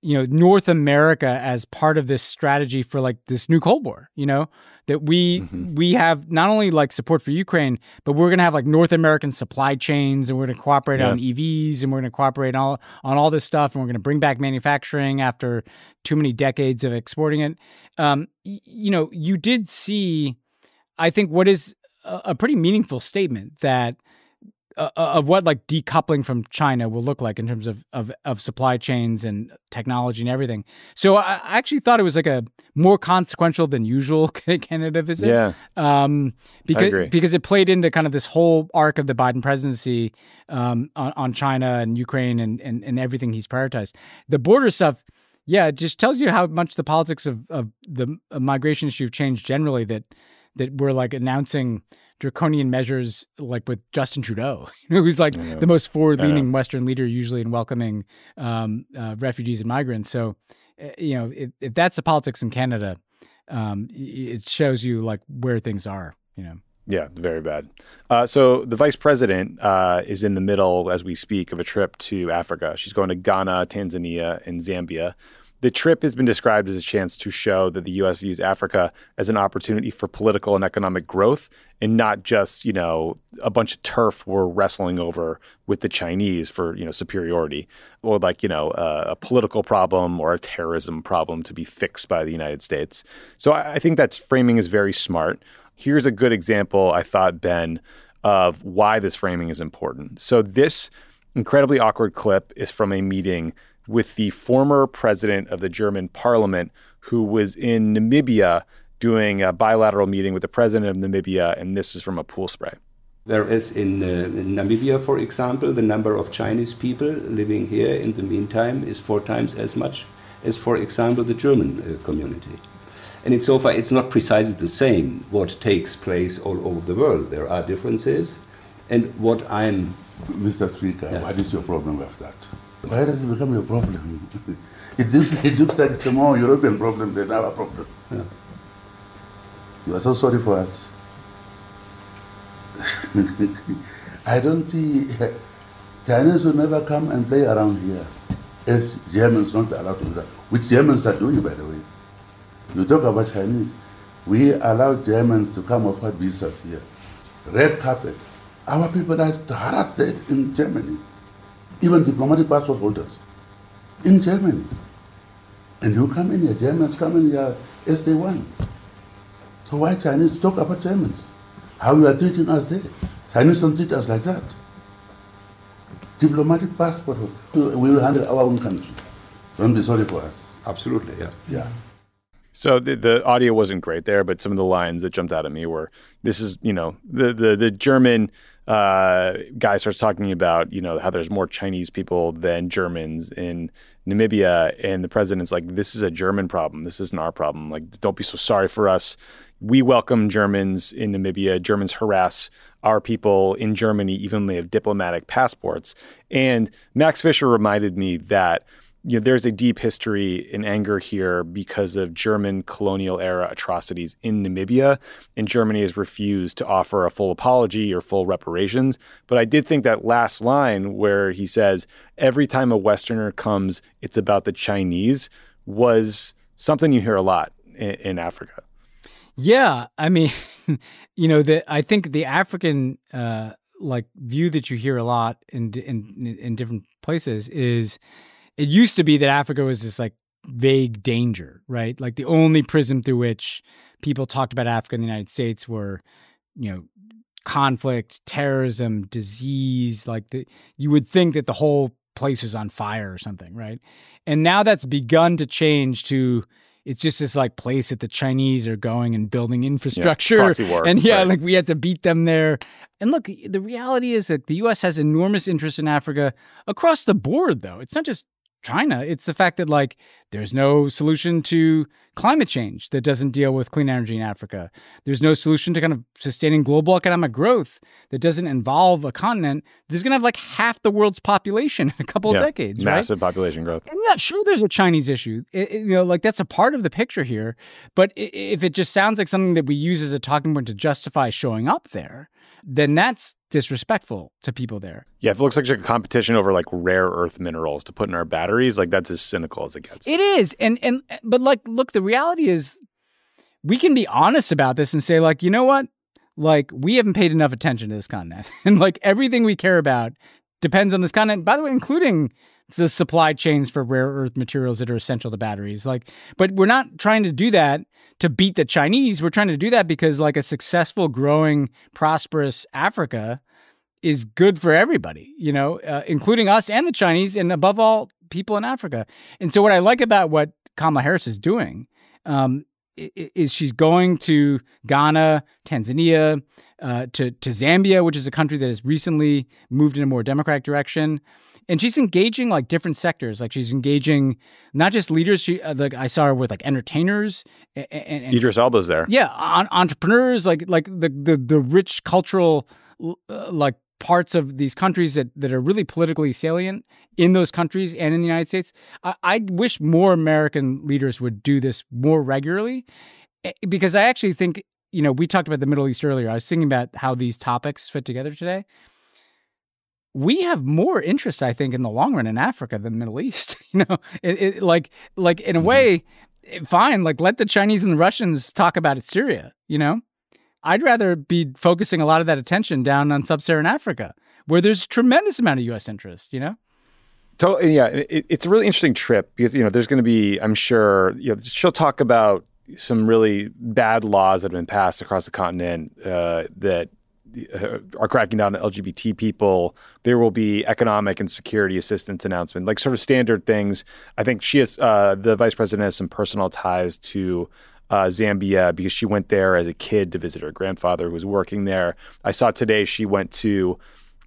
you know North America as part of this strategy for like this new Cold War. You know that we mm-hmm. we have not only like support for Ukraine, but we're going to have like North American supply chains, and we're going to cooperate yeah. on EVs, and we're going to cooperate on all on all this stuff, and we're going to bring back manufacturing after too many decades of exporting it. Um, y- you know, you did see, I think, what is a, a pretty meaningful statement that uh, of what like decoupling from China will look like in terms of, of of supply chains and technology and everything. So I actually thought it was like a more consequential than usual Canada visit. Yeah, um, because because it played into kind of this whole arc of the Biden presidency um, on, on China and Ukraine and, and and everything he's prioritized. The border stuff Yeah, it just tells you how much the politics of, of the migration issue have changed generally. That that we're like announcing draconian measures like with Justin Trudeau, who's like the most forward-leaning Western leader usually in welcoming um, uh, refugees and migrants. So, uh, you know, if, if, that's the politics in Canada, um, it shows you like where things are. You know. Yeah, very bad. Uh, so the vice president uh, is in the middle, as we speak, of a trip to Africa. She's going to Ghana, Tanzania, and Zambia. The trip has been described as a chance to show that the U.S. views Africa as an opportunity for political and economic growth, and not just you know a bunch of turf we're wrestling over with the Chinese for you know superiority, or like you know a political problem or a terrorism problem to be fixed by the United States. So I, I think that framing is very smart. Here's a good example, I thought, Ben, of why this framing is important. So this incredibly awkward clip is from a meeting with the former president of the German parliament who was in Namibia doing a bilateral meeting with the president of Namibia, and this is from a pool spray. Whereas in, uh, in, Namibia, for example, the number of Chinese people living here in the meantime is four times as much as, for example, the German uh, community. And it's so far, it's not precisely the same what takes place all over the world. There are differences. And what I'm. Mr. Speaker, yeah. what is your problem with that? Why does it become your problem? it, looks, it looks like it's a more European problem than our problem. Yeah. You are so sorry for us. I don't see. Chinese will never come and play around here. As Germans not allowed to do that. Which Germans are doing, by the way. You talk about Chinese. We allow Germans to come offer visas here. Red carpet. Our people are harassed in Germany even diplomatic passport holders in Germany. And you come in here, Germans come in here as they want. So why Chinese talk about Germans? How you are treating us there? Chinese don't treat us like that. Diplomatic passport, we will handle our own country. Don't be sorry for us. Absolutely, yeah. Yeah. So the, the audio wasn't great there, but some of the lines that jumped out at me were, "This is you know the the the German uh, guy starts talking about you know how there's more Chinese people than Germans in Namibia, and the president's like, "This is a German problem. This isn't our problem. Like, don't be so sorry for us. We welcome Germans in Namibia. Germans harass our people in Germany, even they have diplomatic passports." And Max Fisher reminded me that you know, there's a deep history in anger here because of German colonial era atrocities in Namibia, and Germany has refused to offer a full apology or full reparations. But I did think that last line where he says, every time a Westerner comes, it's about the Chinese, was something you hear a lot in, in Africa. Yeah, I mean, you know, the I think the African uh, like view that you hear a lot in in in different places is it used to be that Africa was this like vague danger, right? Like the only prism through which people talked about Africa in the United States were, you know, conflict, terrorism, disease. Like the, you would think that the whole place was on fire or something, right? And now that's begun to change to it's just this like place that the Chinese are going and building infrastructure. Yeah, and yeah, right. like we had to beat them there. And look, the reality is that the US has enormous interest in Africa across the board, though. It's not just China. It's the fact that like there's no solution to climate change that doesn't deal with clean energy in Africa. There's no solution to kind of sustaining global economic growth that doesn't involve a continent that's going to have like half the world's population in a couple yeah, of decades. Massive right? population growth. And yeah, sure, there's a Chinese issue. It, it, you know, like that's a part of the picture here. But if it just sounds like something that we use as a talking point to justify showing up there, then that's disrespectful to people there. Yeah, if it looks like a competition over like rare earth minerals to put in our batteries, like that's as cynical as it gets. It is. And and but like look, the reality is we can be honest about this and say like, you know what? Like we haven't paid enough attention to this continent. and like everything we care about depends on this continent. By the way, including the supply chains for rare earth materials that are essential to batteries. Like, but we're not trying to do that to beat the Chinese. We're trying to do that because like a successful, growing, prosperous Africa is good for everybody, you know, uh, including us and the Chinese, and above all, people in Africa. And so, what I like about what Kamala Harris is doing um, is she's going to Ghana, Tanzania, uh, to to Zambia, which is a country that has recently moved in a more democratic direction, and she's engaging like different sectors. Like she's engaging not just leaders. She uh, like I saw her with like entertainers and, and, Idris Elba's there. yeah, on, entrepreneurs, like like the the the rich cultural uh, like parts of these countries that that are really politically salient in those countries and in the United States. I, I wish more American leaders would do this more regularly, eh, because I actually think you know we talked about the Middle East earlier. I was thinking about how these topics fit together today. We have more interest, I think, in the long run in Africa than the Middle East. You know, it, it, like like in a way, eh, fine. Like let the Chinese and the Russians talk about it, Syria. You know, I'd rather be focusing a lot of that attention down on sub-Saharan Africa, where there's a tremendous amount of U.S. interest. You know. Totally, yeah. It, it's a really interesting trip because you know there's going to be, I'm sure, you know, she'll talk about some really bad laws that have been passed across the continent uh, that are cracking down on LGBT people. There will be economic and security assistance announcement, like sort of standard things. I think she has uh, the vice president has some personal ties to uh, Zambia because she went there as a kid to visit her grandfather who was working there. I saw today she went to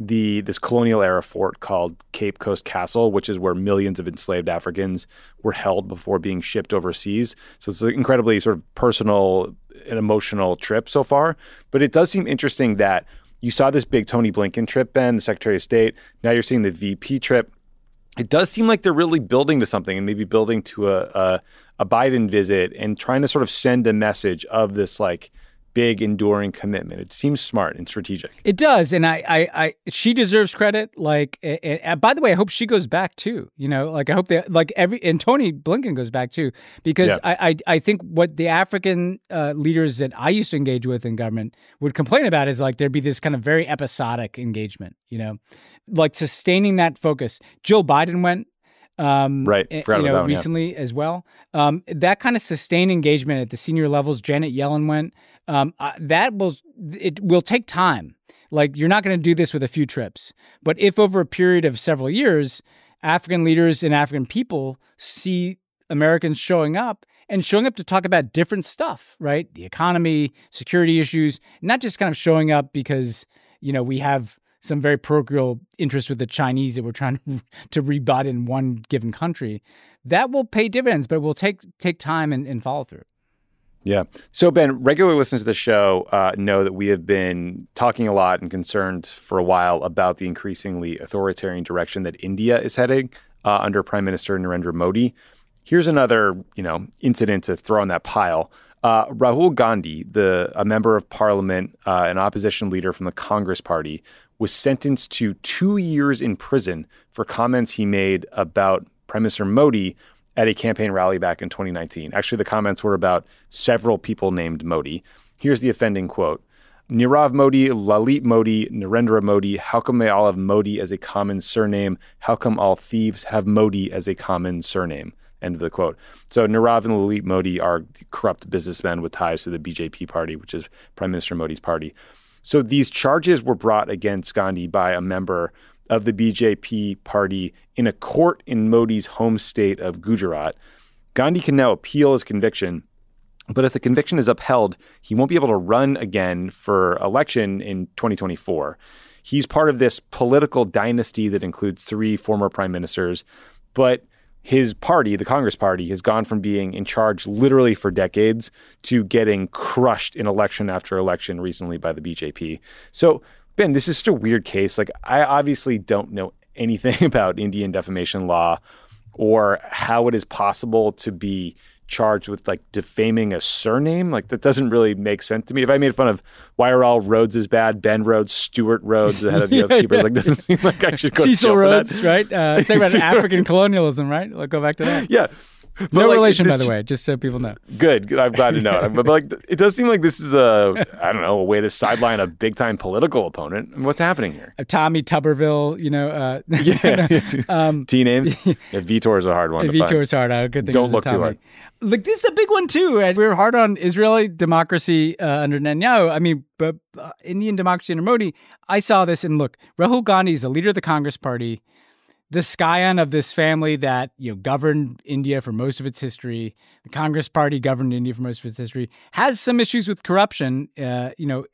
the this colonial era fort called Cape Coast Castle, which is where millions of enslaved Africans were held before being shipped overseas. So it's an incredibly sort of personal and emotional trip so far. But it does seem interesting that you saw this big Tony Blinken trip, Ben, the Secretary of State. Now you're seeing the VP trip. It does seem like they're really building to something and maybe building to a, a, a Biden visit and trying to sort of send a message of this like big enduring commitment. It seems smart and strategic. It does, and I, I, I she deserves credit. Like, and, by the way, I hope she goes back too. You know, like I hope that like every and Tony Blinken goes back too because Yeah. I, I, I think what the African uh, leaders that I used to engage with in government would complain about is like there'd be this kind of very episodic engagement. You know, like sustaining that focus. Jill Biden went. Um, Right. eh, Forgot you about know, one, yeah. recently as well. Um, that kind of sustained engagement at the senior levels. Janet Yellen went. Um, uh, that will it will take time. Like you're not going to do this with a few trips, but if over a period of several years, African leaders and African people see Americans showing up and showing up to talk about different stuff, right? The economy, security issues, not just kind of showing up because you know we have some very parochial interest with the Chinese that we're trying to, to rebut in one given country. That will pay dividends, but it will take take time and, and follow through. Yeah. So, Ben, regular listeners to the show uh, know that we have been talking a lot and concerned for a while about the increasingly authoritarian direction that India is heading uh, under Prime Minister Narendra Modi. Here's another, you know, incident to throw in that pile. Uh, Rahul Gandhi, the a member of parliament, uh, an opposition leader from the Congress Party, was sentenced to two years in prison for comments he made about Prime Minister Modi at a campaign rally back in 2019. Actually, the comments were about several people named Modi. Here's the offending quote Nirav Modi, Lalit Modi, Narendra Modi, how come they all have Modi as a common surname? How come all thieves have Modi as a common surname? End of the quote. So Nirav and Lalit Modi are corrupt businessmen with ties to the BJP party, which is Prime Minister Modi's party. So these charges were brought against Gandhi by a member of the BJP party in a court in Modi's home state of Gujarat. Gandhi can now appeal his conviction, but if the conviction is upheld, he won't be able to run again for election in 2024. He's part of this political dynasty that includes three former prime ministers, but his party, the Congress Party, has gone from being in charge literally for decades to getting crushed in election after election recently by the BJP. So, Ben, this is such a weird case. Like, I obviously don't know anything about Indian defamation law or how it is possible to be charged with like defaming a surname. Like that doesn't really make sense to me. If I made fun of why are all roads is bad, Ben Rhodes, Stewart Rhodes, the head of the Yeah, Oath Keepers, yeah. like doesn't seem like I should go to Cecil that. Rhodes, right? Uh, talking about African colonialism, right? Let's go back to that. Yeah. No like, relation, by the way, just so people know. Good. I'm glad to know it. But, like, it does seem like this is a, I don't know, a way to sideline a big time political opponent. I mean, What's happening here? Uh, Tommy Tuberville, you know. Uh, Yeah. um, T names? Yeah, Vietor is a hard one. Vietor is hard. Uh, good thing Don't look too hard. Look, this is a big one too. And we were hard on Israeli democracy uh, under Netanyahu. I mean, but uh, Indian democracy under Modi. I saw this and look, Rahul Gandhi is the leader of the Congress Party, the scion of this family that you know governed India for most of its history. The Congress Party governed India for most of its history. Has some issues with corruption. Uh, you know,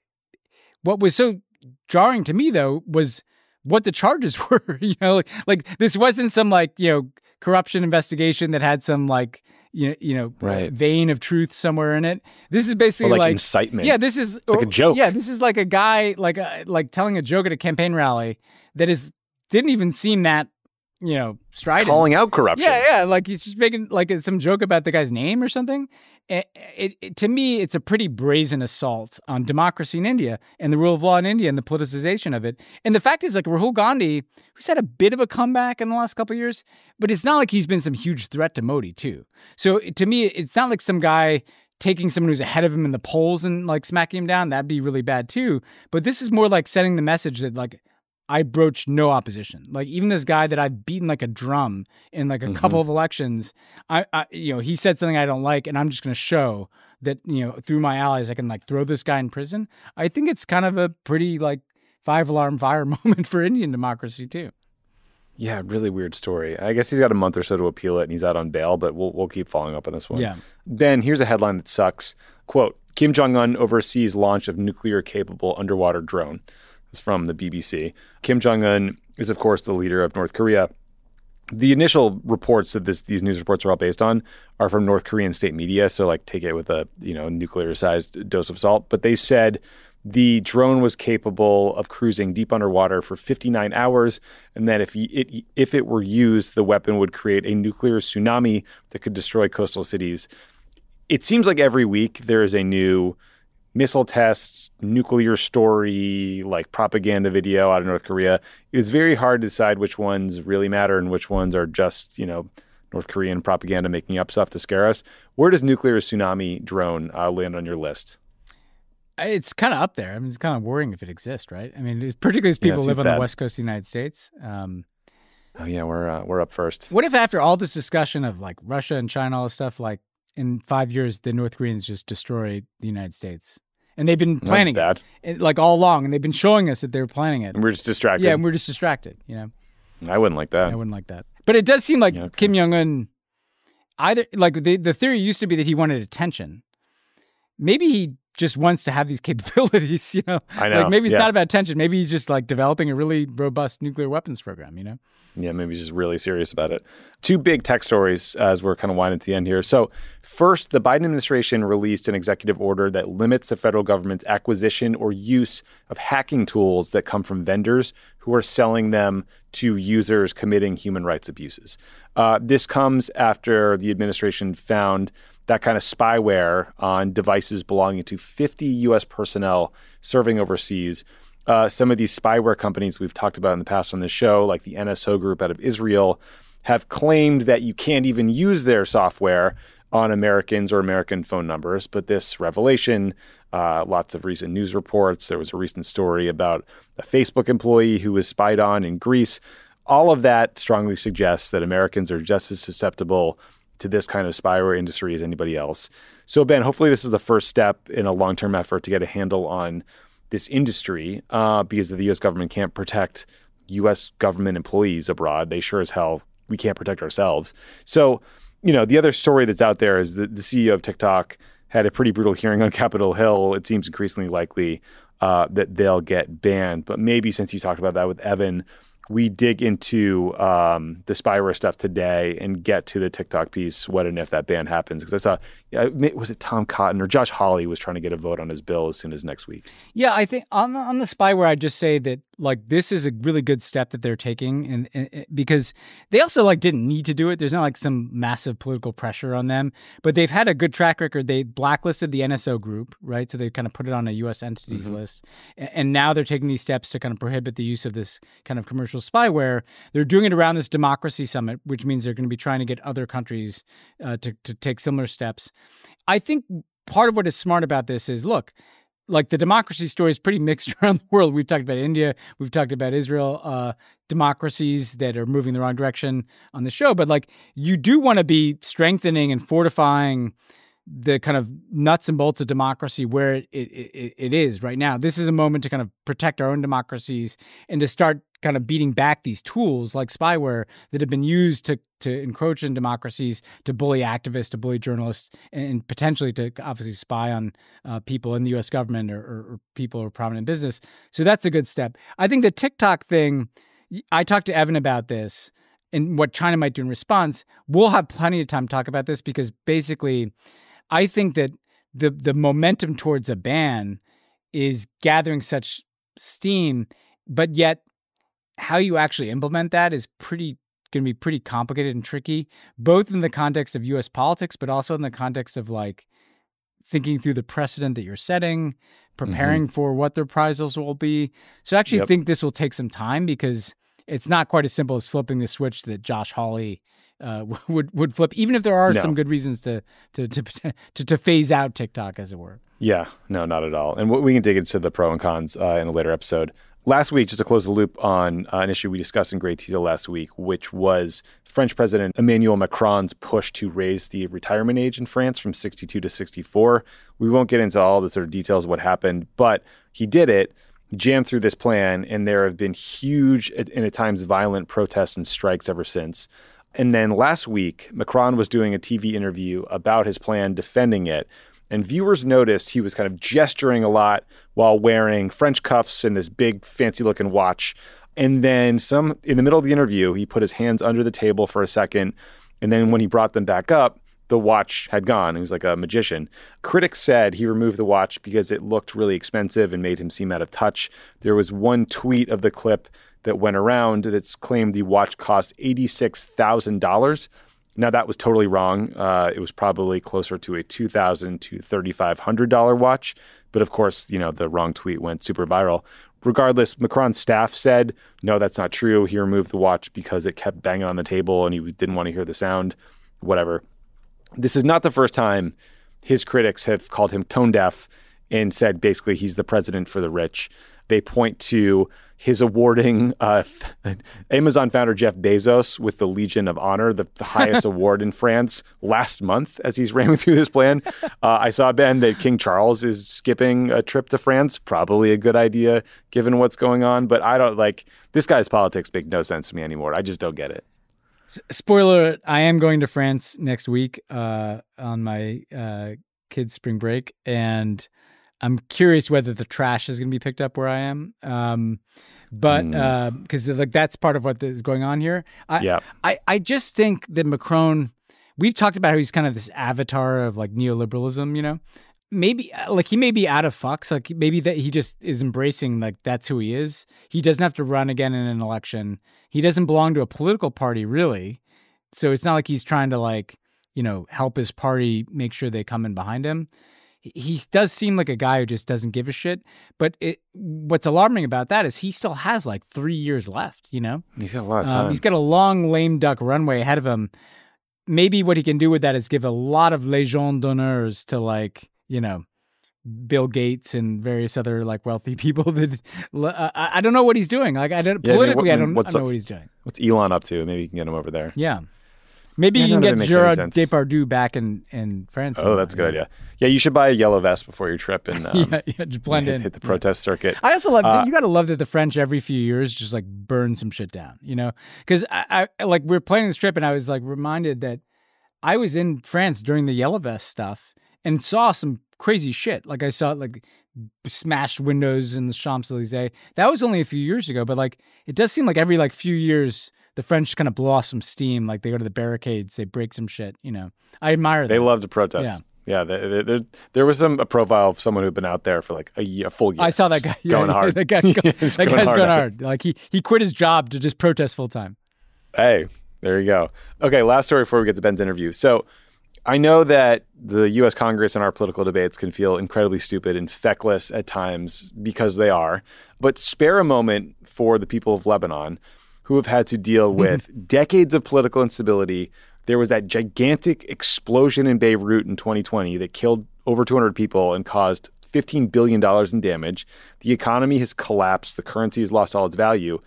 what was so jarring to me though was what the charges were. you know, like, like this wasn't some like you know corruption investigation that had some like you know, you know, right. vein of truth somewhere in it. This is basically like, like, incitement. Yeah, this is it's like a joke. Yeah, this is like a guy like a, like telling a joke at a campaign rally that is didn't even seem that you know strident. Calling out corruption. Yeah, yeah, like he's just making like some joke about the guy's name or something. It, it, it, to me, it's a pretty brazen assault on democracy in India and the rule of law in India and the politicization of it. And the fact is, like Rahul Gandhi, who's had a bit of a comeback in the last couple years, but it's not like he's been some huge threat to Modi too. So to me, it's not like some guy taking someone who's ahead of him in the polls and like smacking him down. That'd be really bad too. But this is more like sending the message that like I broached no opposition. Like even this guy that I've beaten like a drum in like a mm-hmm. couple of elections, I, I, you know, he said something I don't like, and I'm just going to show that you know through my allies I can like throw this guy in prison. I think it's kind of a pretty like five alarm fire moment for Indian democracy too. Yeah, really weird story. I guess he's got a month or so to appeal it, and he's out on bail. But we'll we'll keep following up on this one. Yeah. Ben, here's a headline that sucks. Quote: Kim Jong Un oversees launch of nuclear capable underwater drone from the BBC. Kim Jong Un is, of course, the leader of North Korea. The initial reports that this, these news reports are all based on are from North Korean state media, so like take it with a you know nuclear-sized dose of salt. But they said the drone was capable of cruising deep underwater for 59 hours, and that if it if it were used, the weapon would create a nuclear tsunami that could destroy coastal cities. It seems like every week there is a new missile tests, nuclear story, like propaganda video out of North Korea. It's very hard to decide which ones really matter and which ones are just, you know, North Korean propaganda making up stuff to scare us. Where does nuclear tsunami drone uh, land on your list? It's kind of up there. I mean, it's kind of worrying if it exists, right? I mean, particularly as people yeah, live on bad. the west coast of the United States. Um, oh yeah, we're uh, we're up first. What if after all this discussion of like Russia and China, all this stuff, like in five years, the North Koreans just destroy the United States? And they've been planning that it, eh, like all along, and they've been showing us that they're planning it. And we're just distracted. Yeah, and we're just distracted. You know, I wouldn't like that. I wouldn't like that. But it does seem like yeah, okay. Kim Jong Un, either like the the theory used to be that he wanted attention. Maybe he just wants to have these capabilities, you know. I know. Like maybe it's yeah. not about tension. Maybe he's just like developing a really robust nuclear weapons program, you know. Yeah, maybe he's just really serious about it. Two big tech stories as we're kind of winding to the end here. So, first, the Biden administration released an executive order that limits the federal government's acquisition or use of hacking tools that come from vendors who are selling them to users committing human rights abuses. Uh, this comes after the administration found that kind of spyware on devices belonging to 50 U.S. personnel serving overseas. Uh, some of these spyware companies we've talked about in the past on the show, like the NSO group out of Israel, have claimed that you can't even use their software on Americans or American phone numbers. But this revelation, uh, lots of recent news reports, there was a recent story about a Facebook employee who was spied on in Greece. All of that strongly suggests that Americans are just as susceptible to this kind of spyware industry as anybody else. So, Ben, hopefully, this is the first step in a long term effort to get a handle on this industry uh, because the US government can't protect US government employees abroad. They sure as hell, we can't protect ourselves. So, you know, the other story that's out there is that the CEO of TikTok had a pretty brutal hearing on Capitol Hill. It seems increasingly likely uh, that they'll get banned. But maybe since you talked about that with Evan, we dig into um, the spyware stuff today and get to the TikTok piece. What and if that ban happens? Because I saw, was it Tom Cotton or Josh Hawley was trying to get a vote on his bill as soon as next week. Yeah, I think on the, on the spyware, I'd just say that like this is a really good step that they're taking, and, and, because they also like didn't need to do it. There's not like some massive political pressure on them, but they've had a good track record. They blacklisted the NSO group, right? So they kind of put it on a U.S. entities mm-hmm. list, and now they're taking these steps to kind of prohibit the use of this kind of commercial spyware. They're doing it around this democracy summit, which means they're going to be trying to get other countries uh, to to take similar steps. I think part of what is smart about this is look like the democracy story is pretty mixed around the world. We've talked about India, we've talked about Israel, uh, democracies that are moving the wrong direction on the show. But like, you do want to be strengthening and fortifying the kind of nuts and bolts of democracy where it, it, it, is right now. This is a moment to kind of protect our own democracies and to start kind of beating back these tools like spyware that have been used to to encroach in democracies, to bully activists, to bully journalists, and, potentially to obviously spy on uh, people in the U.S. government or, or, or people or prominent business. So that's a good step. I think the TikTok thing. I talked to Evan about this and what China might do in response. We'll have plenty of time to talk about this because basically I think that the the momentum towards a ban is gathering such steam, but yet how you actually implement that is pretty going to be pretty complicated and tricky, both in the context of U.S. politics, but also in the context of like thinking through the precedent that you're setting, preparing mm-hmm. for what the reprisals will be. So I actually yep. think this will take some time because it's not quite as simple as flipping the switch that Josh Hawley uh, would would flip, even if there are no. some good reasons to to, to to to phase out TikTok, as it were. Yeah, no, not at all. And we can dig into the pro and cons uh, in a later episode. Last week, just to close the loop on uh, an issue we discussed in great detail last week, which was French President Emmanuel Macron's push to raise the retirement age in France from 62 to 64. We won't get into all the sort of details of what happened, but he did it jammed through this plan, and there have been huge and at times violent protests and strikes ever since. And then last week, Macron was doing a TV interview about his plan, defending it. And viewers noticed he was kind of gesturing a lot while wearing French cuffs and this big fancy looking watch. And then some in the middle of the interview, he put his hands under the table for a second. And then when he brought them back up, the watch had gone. He was like a magician. Critics said he removed the watch because it looked really expensive and made him seem out of touch. There was one tweet of the clip that went around that's claimed the watch cost $86,000. Now that was totally wrong. Uh, it was probably closer to a 2,000 to thirty five hundred dollar watch. But of course, you know the wrong tweet went super viral. Regardless, Macron's staff said no, that's not true. He removed the watch because it kept banging on the table and he didn't want to hear the sound. Whatever. This is not the first time his critics have called him tone deaf and said basically he's the president for the rich. They point to his awarding uh, Amazon founder Jeff Bezos with the Legion of Honor, the, the highest award in France, last month as he's ramming through this plan. Uh, I saw, Ben, that King Charles is skipping a trip to France. Probably a good idea given what's going on. But I don't like this guy's politics make no sense to me anymore. I just don't get it. Spoiler: I am going to France next week uh, on my uh, kids' spring break, and I'm curious whether the trash is going to be picked up where I am. Um, but because mm. uh, like that's part of what is going on here. I, yeah. I I just think that Macron. We've talked about how he's kind of this avatar of like neoliberalism, you know. Maybe uh, like he may be out of fucks. Like maybe that he just is embracing like that's who he is. He doesn't have to run again in an election. He doesn't belong to a political party really. So it's not like he's trying to like you know help his party make sure they come in behind him he does seem like a guy who just doesn't give a shit. But it, what's alarming about that is he still has like three years left. You know, he's got a lot of time. Um, he's got a long lame duck runway ahead of him. Maybe what he can do with that is give a lot of legion d'honneurs to like you know Bill Gates and various other like wealthy people that uh, I, don't know what he's doing. Like I don't yeah, politically, I, mean, what, I don't, I don't know what he's doing. What's Elon up to? Maybe you can get him over there. Yeah. Maybe you can get Gerard Depardieu back in, in France. Oh, that's a good idea. Yeah, you should buy a yellow vest before your trip and um, yeah, yeah, just blend hit, in. Hit the protest yeah. circuit. I also love uh, you. Got to love that the French every few years just like burn some shit down. You know, because I, I like we are planning this trip and I was like reminded that I was in France during the yellow vest stuff and saw some crazy shit. Like I saw like smashed windows in the Champs Elysees. That was only a few years ago, but like it does seem like every like few years the French kind of blow off some steam. Like they go to the barricades, they break some shit. You know, I admire. That they love to protest. Yeah. Yeah, they, they, there was some a profile of someone who'd been out there for like a, year, a full year. I saw that guy going yeah, hard. that, guy, that guy's going, hard, going hard. Like he he quit his job to just protest full time. Hey, there you go. Okay, last story before we get to Ben's interview. So I know that the U.S. Congress and our political debates can feel incredibly stupid and feckless at times because they are. But spare a moment for the people of Lebanon who have had to deal with decades of political instability. There was that gigantic explosion in Beirut in 2020 that killed over 200 people and caused $15 billion in damage. The economy has collapsed. The currency has lost all its value.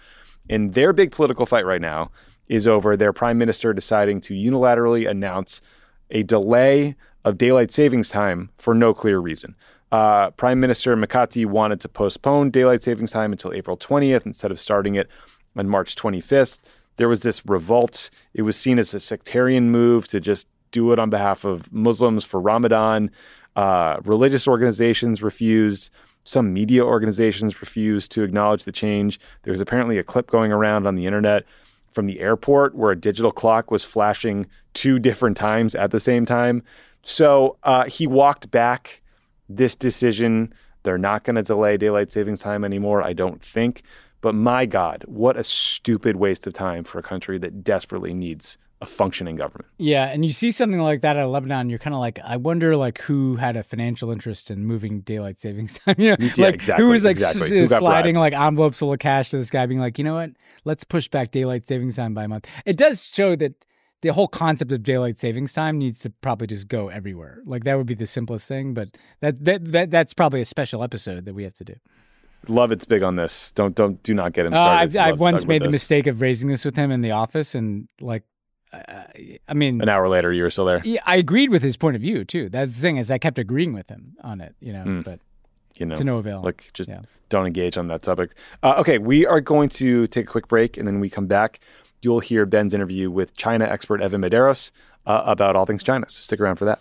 And their big political fight right now is over their prime minister deciding to unilaterally announce a delay of daylight savings time for no clear reason. Uh, Prime Minister Mikati wanted to postpone daylight savings time until April 20th instead of starting it on March 25th. There was this revolt. It was seen as a sectarian move to just do it on behalf of Muslims for Ramadan. Uh, religious organizations refused. Some media organizations refused to acknowledge the change. There's apparently a clip going around on the internet from the airport where a digital clock was flashing two different times at the same time. So uh, he walked back this decision. They're not going to delay daylight savings time anymore, I don't think. But my God, what a stupid waste of time for a country that desperately needs a functioning government. Yeah, and you see something like that at Lebanon, you're kind of like, I wonder, like, who had a financial interest in moving daylight savings time? you know, yeah, like exactly, who was like exactly. s- Who sliding bribed? like envelopes full of cash to this guy, being like, you know what? Let's push back daylight savings time by a month. It does show that the whole concept of daylight savings time needs to probably just go everywhere. Like that would be the simplest thing, but that that, that that's probably a special episode that we have to do. Lovett's big on this. Don't don't do not get him Uh. I've, I've once made the this. mistake of raising this with him in the office, and like, uh, I mean, An hour later, you were still there. I agreed with his point of view too. That's the thing is I kept agreeing with him on it, you know, Mm. but You know, to no avail. Like, just Yeah. don't engage on that topic. Uh, okay, we are going to take a quick break, and then we come back. You'll hear Ben's interview with China expert Evan Medeiros uh, about all things China. So stick around for that.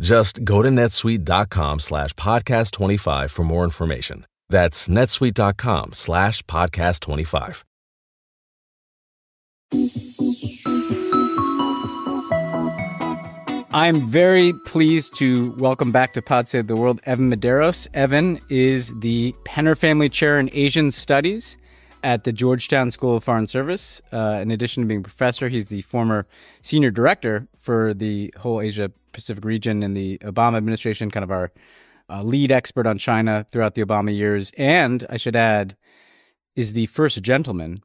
Just go to netsuite.com slash podcast 25 for more information. That's netsuite.com slash podcast 25. I'm very pleased to welcome back to Pod Save the World Evan Medeiros. Evan is the Penner Family Chair in Asian Studies at the Georgetown School of Foreign Service. Uh, in addition to being a professor, he's the former senior director for the whole Asia Pacific region in the Obama administration, kind of our uh, lead expert on China throughout the Obama years. And I should add, is the first gentleman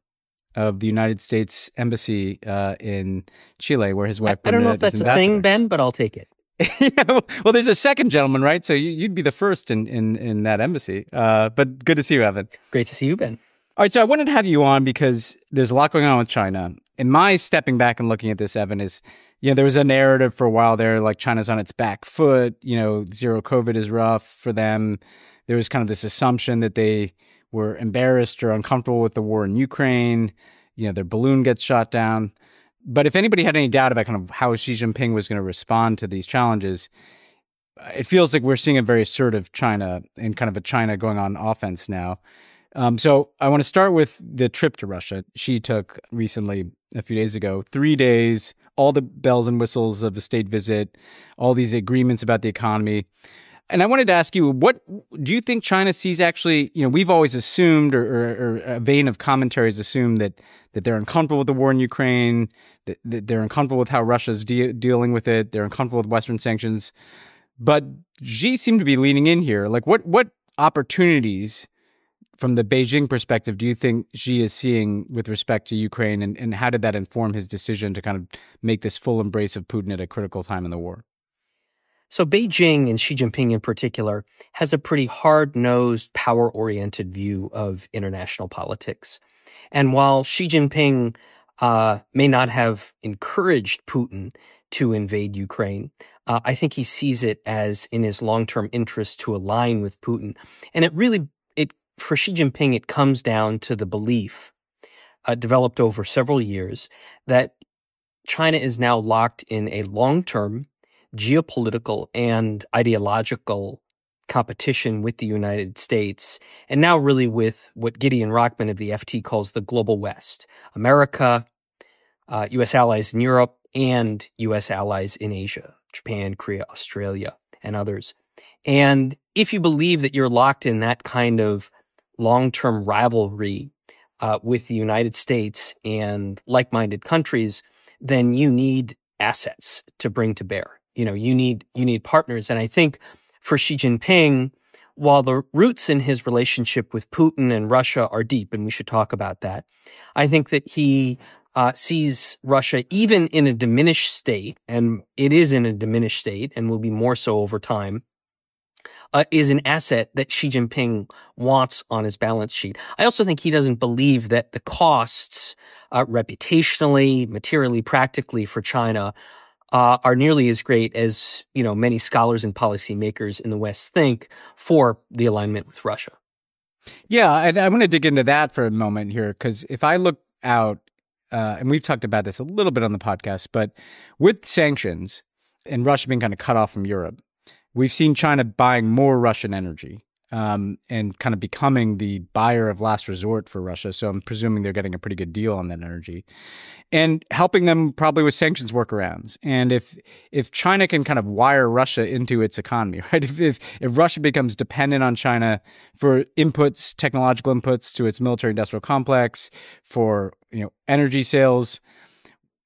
of the United States Embassy uh, in Chile, where his wife. I don't know if that's a thing. Ben, but I'll take it. yeah, well, well, there's a second gentleman, right? So you, you'd be the first in in, in that embassy. Uh, but good to see you, Evan. Great to see you, Ben. All right, so I wanted to have you on because there's a lot going on with China. And my stepping back and looking at this, Evan, is you know there was a narrative for a while there, like China's on its back foot. You know, zero COVID is rough for them. There was kind of this assumption that they were embarrassed or uncomfortable with the war in Ukraine. You know, their balloon gets shot down. But if anybody had any doubt about kind of how Xi Jinping was going to respond to these challenges, it feels like we're seeing a very assertive China and kind of a China going on offense now. Um, so I want to start with the trip to Russia Xi took recently, a few days ago. Three days, all the bells and whistles of a state visit, all these agreements about the economy. And I wanted to ask you, what do you think China sees actually? You know, we've always assumed, or, or, or a vein of commentaries assume that that they're uncomfortable with the war in Ukraine, that, that they're uncomfortable with how Russia's de- dealing with it, they're uncomfortable with Western sanctions. But Xi seemed to be leaning in here. Like, what what opportunities from the Beijing perspective do you think Xi is seeing with respect to Ukraine, and, and how did that inform his decision to kind of make this full embrace of Putin at a critical time in the war? So Beijing and Xi Jinping in particular has a pretty hard-nosed, power-oriented view of international politics. And while Xi Jinping uh, may not have encouraged Putin to invade Ukraine, uh, I think he sees it as in his long-term interest to align with Putin. And it really, for Xi Jinping, it comes down to the belief uh, developed over several years that China is now locked in a long-term geopolitical and ideological competition with the United States, and now really with what Gideon Rockman of the FT calls the global West America, uh, US allies in Europe, and US allies in Asia, Japan, Korea, Australia, and others. And if you believe that you're locked in that kind of long term rivalry uh, with the United States and like minded countries, then you need assets to bring to bear you know, you need, you need partners. And I think for Xi Jinping, while the roots in his relationship with Putin and Russia are deep, and we should talk about that, I think that he uh, sees Russia even in a diminished state, and it is in a diminished state and will be more so over time, uh, is an asset that Xi Jinping wants on his balance sheet. I also think he doesn't believe that the costs, uh, reputationally, materially, practically for China uh, are nearly as great as you know many scholars and policymakers in the West think for the alignment with Russia. Yeah, and I want to dig into that for a moment here because if I look out, uh, and we've talked about this a little bit on the podcast, but with sanctions and Russia being kind of cut off from Europe, we've seen China buying more Russian energy um, and kind of becoming the buyer of last resort for Russia. So I'm presuming they're getting a pretty good deal on that energy, and helping them probably with sanctions workarounds. And if if China can kind of wire Russia into its economy, right? If if, if Russia becomes dependent on China for inputs, technological inputs to its military industrial complex, for you know energy sales,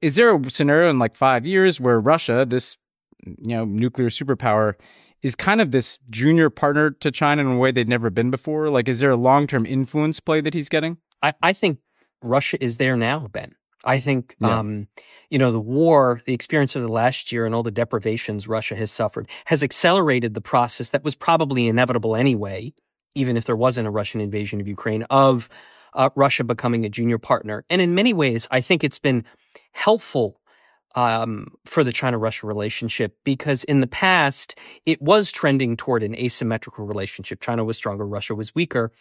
is there a scenario in like five years where Russia, this you know nuclear superpower, is kind of this junior partner to China in a way they'd never been before? Like, is there a long term influence play that he's getting? I, I think Russia is there now, Ben. I think, yeah. um, you know, the war, the experience of the last year and all the deprivations Russia has suffered has accelerated the process that was probably inevitable anyway, even if there wasn't a Russian invasion of Ukraine, of uh, Russia becoming a junior partner. And in many ways, I think it's been helpful um, for the China Russia relationship because in the past, it was trending toward an asymmetrical relationship. China was stronger, Russia was weaker.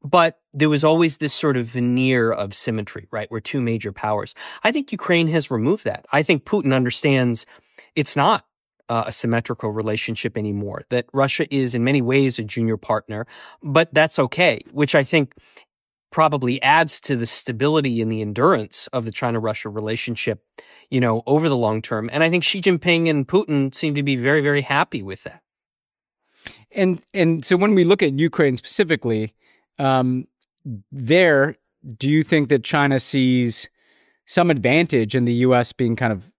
But there was always this sort of veneer of symmetry, right? We're two major powers. I think Ukraine has removed that. I think Putin understands it's not uh, a symmetrical relationship anymore, that Russia is in many ways a junior partner, but that's okay, which I think probably adds to the stability and the endurance of the China Russia relationship, you know, over the long term. And I think Xi Jinping and Putin seem to be very, very happy with that. And and so when we look at Ukraine specifically, um, there, do you think that China sees some advantage in the U.S. being kind of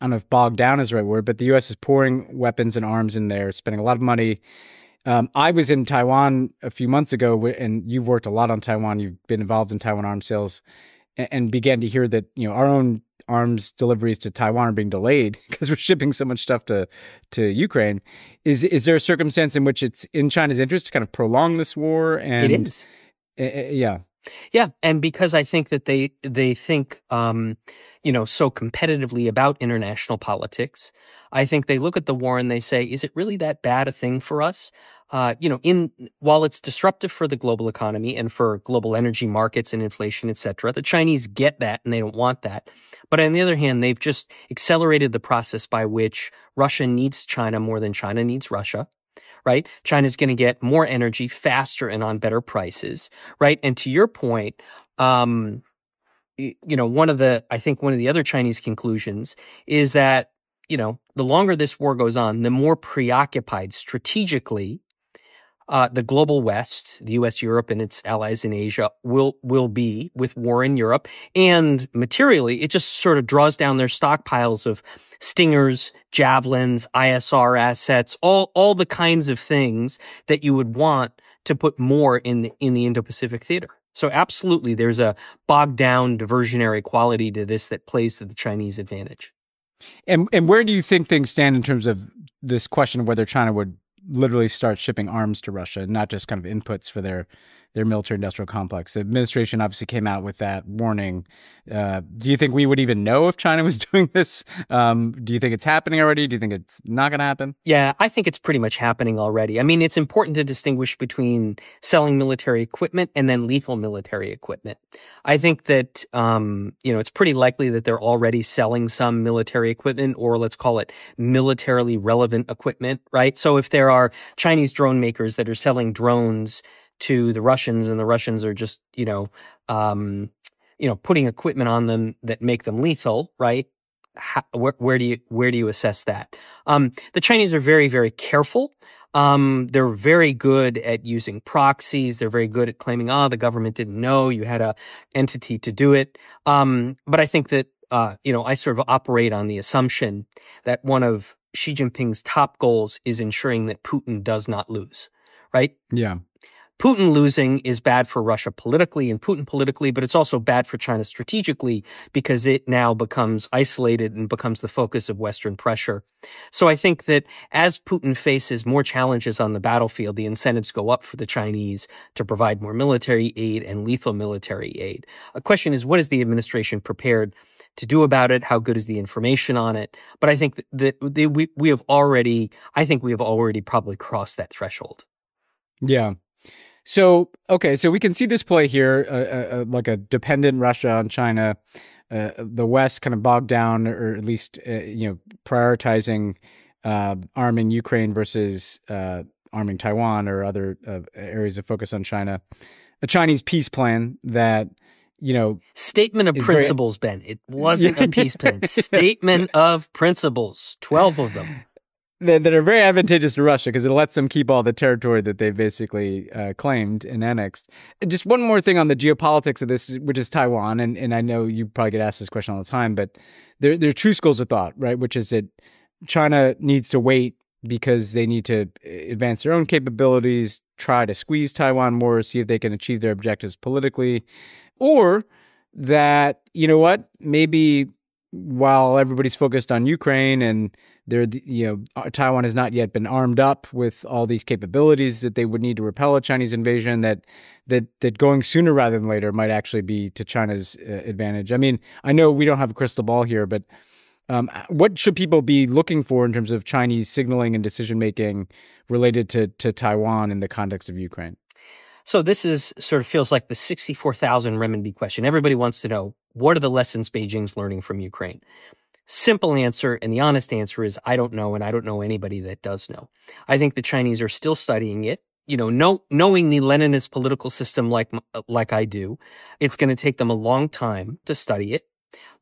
I don't know if bogged down is the right word, but the U.S. is pouring weapons and arms in there, spending a lot of money um, I was in Taiwan a few months ago, and you've worked a lot on Taiwan. You've been involved in Taiwan arms sales, and, and began to hear that you know our own arms deliveries to Taiwan are being delayed because we're shipping so much stuff to to Ukraine. Is is there a circumstance in which it's in China's interest to kind of prolong this war? And it is, uh, yeah, yeah, and because I think that they they think um, you know so competitively about international politics, I think they look at the war and they say, is it really that bad a thing for us? Uh, you know, in while it's disruptive for the global economy and for global energy markets and inflation, et cetera, the Chinese get that and they don't want that. But on the other hand, they've just accelerated the process by which Russia needs China more than China needs Russia. Right? China's going to get more energy faster and on better prices. Right? And to your point, um, you know, one of the, I think one of the other Chinese conclusions is that you know, the longer this war goes on, the more preoccupied strategically uh, the global West, the U.S., Europe, and its allies in Asia will will be with war in Europe, and materially, it just sort of draws down their stockpiles of stingers, javelins, ISR assets, all all the kinds of things that you would want to put more in the in the Indo-Pacific theater. So absolutely, there's a bogged down diversionary quality to this that plays to the Chinese advantage. And and where do you think things stand in terms of this question of whether China would literally start shipping arms to Russia, not just kind of inputs for their their military industrial complex. The administration obviously came out with that warning. Uh, do you think we would even know if China was doing this? Um, do you think it's happening already? Do you think it's not going to happen? Yeah, I think it's pretty much happening already. I mean, it's important to distinguish between selling military equipment and then lethal military equipment. I think that, um, you know, it's pretty likely that they're already selling some military equipment or let's call it militarily relevant equipment, right? So if there are Chinese drone makers that are selling drones to the Russians and the Russians are just, you know, um, you know, putting equipment on them that make them lethal, right? How, where, where, do you where do you assess that? Um, the Chinese are very very careful. Um, they're very good at using proxies. They're very good at claiming, "Oh, the government didn't know you had a entity to do it." Um, but I think that uh, you know I sort of operate on the assumption that one of Xi Jinping's top goals is ensuring that Putin does not lose. Right? Yeah. Putin losing is bad for Russia politically and Putin politically, but it's also bad for China strategically because it now becomes isolated and becomes the focus of Western pressure. So I think that as Putin faces more challenges on the battlefield, the incentives go up for the Chinese to provide more military aid and lethal military aid. A question is, what is the administration prepared to do about it? How good is the information on it? But I think that, we, we have already, I think we have already probably crossed that threshold. Yeah. So okay, so we can see this play here, uh, uh, uh, like a dependent Russia on China, uh, the West kind of bogged down, or at least uh, you know prioritizing uh, arming Ukraine versus arming Taiwan or other areas of focus on China. A Chinese peace plan that you know statement of principles very... ben. It wasn't a peace plan. Statement of principles. 12 of them that, that are very advantageous to Russia because it lets them keep all the territory that they basically uh, claimed and annexed. Just one more thing on the geopolitics of this, which is Taiwan, and, and I know you probably get asked this question all the time, but there there are two schools of thought, right? Which is that China needs to wait because they need to uh, advance their own capabilities, try to squeeze Taiwan more, see if they can achieve their objectives politically, or that you know what maybe while everybody's focused on Ukraine and there, you know, uh, Taiwan has not yet been armed up with all these capabilities that they would need to repel a Chinese invasion. That that that going sooner rather than later might actually be to China's uh, advantage. I mean, I know we don't have a crystal ball here, but um, what should people be looking for in terms of Chinese signaling and decision making related to to Taiwan in the context of Ukraine? So this is sort of feels like the 64,000 renminbi question. Everybody wants to know what are the lessons Beijing's learning from Ukraine? Simple answer and the honest answer is I don't know and I don't know anybody that does know. I think the Chinese are still studying it. You know, know knowing the Leninist political system like like I do, it's going to take them a long time to study it.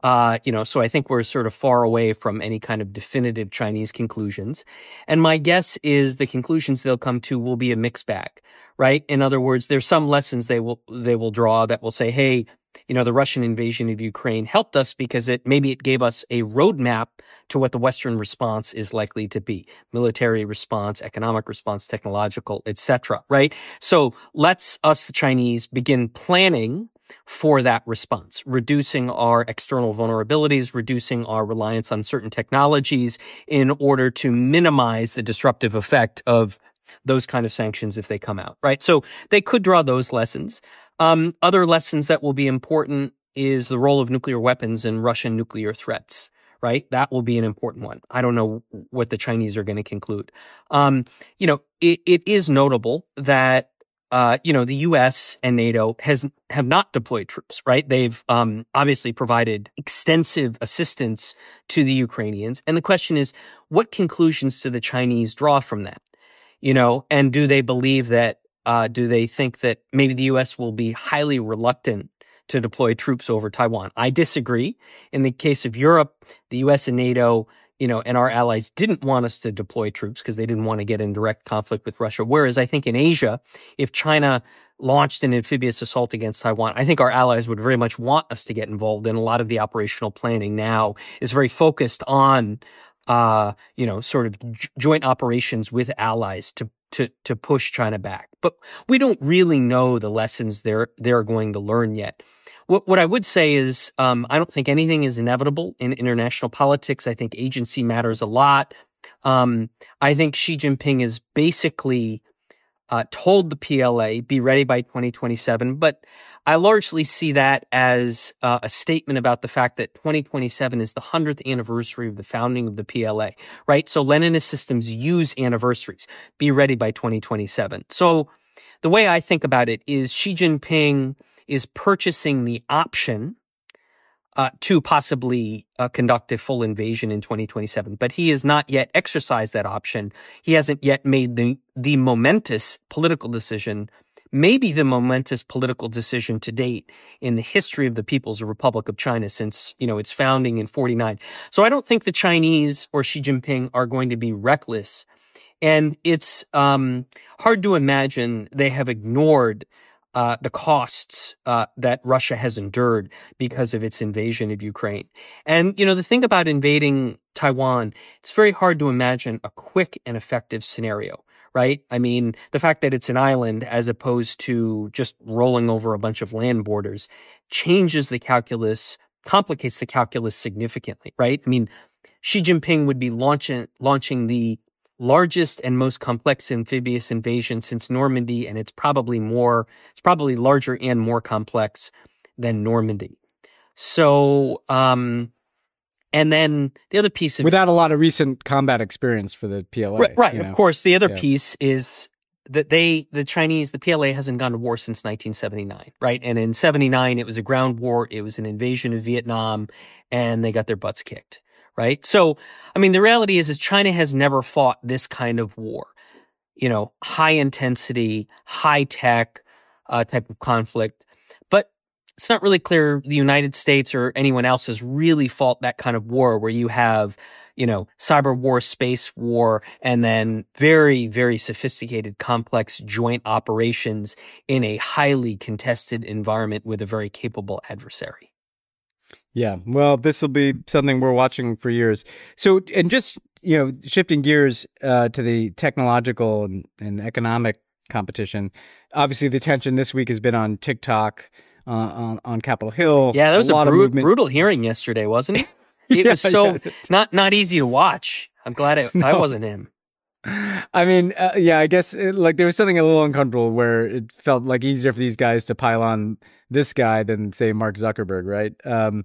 Uh, you know, so I think we're sort of far away from any kind of definitive Chinese conclusions. And my guess is the conclusions they'll come to will be a mixed bag, right? In other words, there's some lessons they will they will draw that will say, hey, you know, the Russian invasion of Ukraine helped us because it maybe it gave us a roadmap to what the Western response is likely to be. Military response, economic response, technological, etc. Right? So let's us, the Chinese, begin planning for that response, reducing our external vulnerabilities, reducing our reliance on certain technologies in order to minimize the disruptive effect of those kind of sanctions if they come out, right? So they could draw those lessons. Um, other lessons that will be important is the role of nuclear weapons and Russian nuclear threats, right? That will be an important one. I don't know what the Chinese are going to conclude. Um, you know, it, it is notable that uh, you know, the U.S. and NATO has have not deployed troops, right? They've um, obviously provided extensive assistance to the Ukrainians, and the question is, what conclusions do the Chinese draw from that? You know, and do they believe that uh, do they think that maybe the U.S. will be highly reluctant to deploy troops over Taiwan? I disagree. In the case of Europe, the U.S. and NATO you know, and our allies didn't want us to deploy troops because they didn't want to get in direct conflict with Russia. Whereas I think in Asia, if China launched an amphibious assault against Taiwan, I think our allies would very much want us to get involved. And a lot of the operational planning now is very focused on, uh, you know, sort of j- joint operations with allies to to to push China back. But we don't really know the lessons they're they're going to learn yet. What, what I would say is, um, I don't think anything is inevitable in international politics. I think agency matters a lot. Um, I think Xi Jinping is basically uh, told the PLA be ready by 2027, but I largely see that as uh, a statement about the fact that 2027 is the 100th anniversary of the founding of the PLA, right? So Leninist systems use anniversaries. Be ready by 2027. So the way I think about it is Xi Jinping is purchasing the option uh, to possibly uh, conduct a full invasion in 2027, but he has not yet exercised that option. He hasn't yet made the the momentous political decision, maybe the momentous political decision to date in the history of the People's Republic of China since you know its founding in 49. So I don't think the Chinese or Xi Jinping are going to be reckless, and it's um, hard to imagine they have ignored uh, the costs uh, that Russia has endured because of its invasion of Ukraine. And, you know, the thing about invading Taiwan, it's very hard to imagine a quick and effective scenario, right? I mean, the fact that it's an island as opposed to just rolling over a bunch of land borders changes the calculus, complicates the calculus significantly, right? I mean, Xi Jinping would be launching, launching the largest and most complex amphibious invasion since Normandy, and it's probably more, it's probably larger and more complex than Normandy. So, um, and then the other piece of without a lot of recent combat experience for the PLA, right? right of know? course, the other yeah. piece is that they, the Chinese, the PLA hasn't gone to war since 1979, right? And in 79, it was a ground war. It was an invasion of Vietnam and they got their butts kicked right? So, I mean, the reality is, is China has never fought this kind of war. You know, high intensity, high tech uh, type of conflict. It's not really clear the United States or anyone else has really fought that kind of war where you have, you know, cyber war, space war, and then very, very sophisticated, complex joint operations in a highly contested environment with a very capable adversary. Yeah, well, this will be something we're watching for years. So, and just you know, shifting gears uh, to the technological and, and, economic competition. Obviously, the attention this week has been on TikTok uh, on, on Capitol Hill. Yeah, that was a, a bru- brutal hearing yesterday, wasn't it? It yeah, was so yeah. not not easy to watch. I'm glad it, no. I wasn't him. I mean, uh, yeah, I guess it, like there was something a little uncomfortable where it felt like easier for these guys to pile on this guy than say Mark Zuckerberg, right? Um,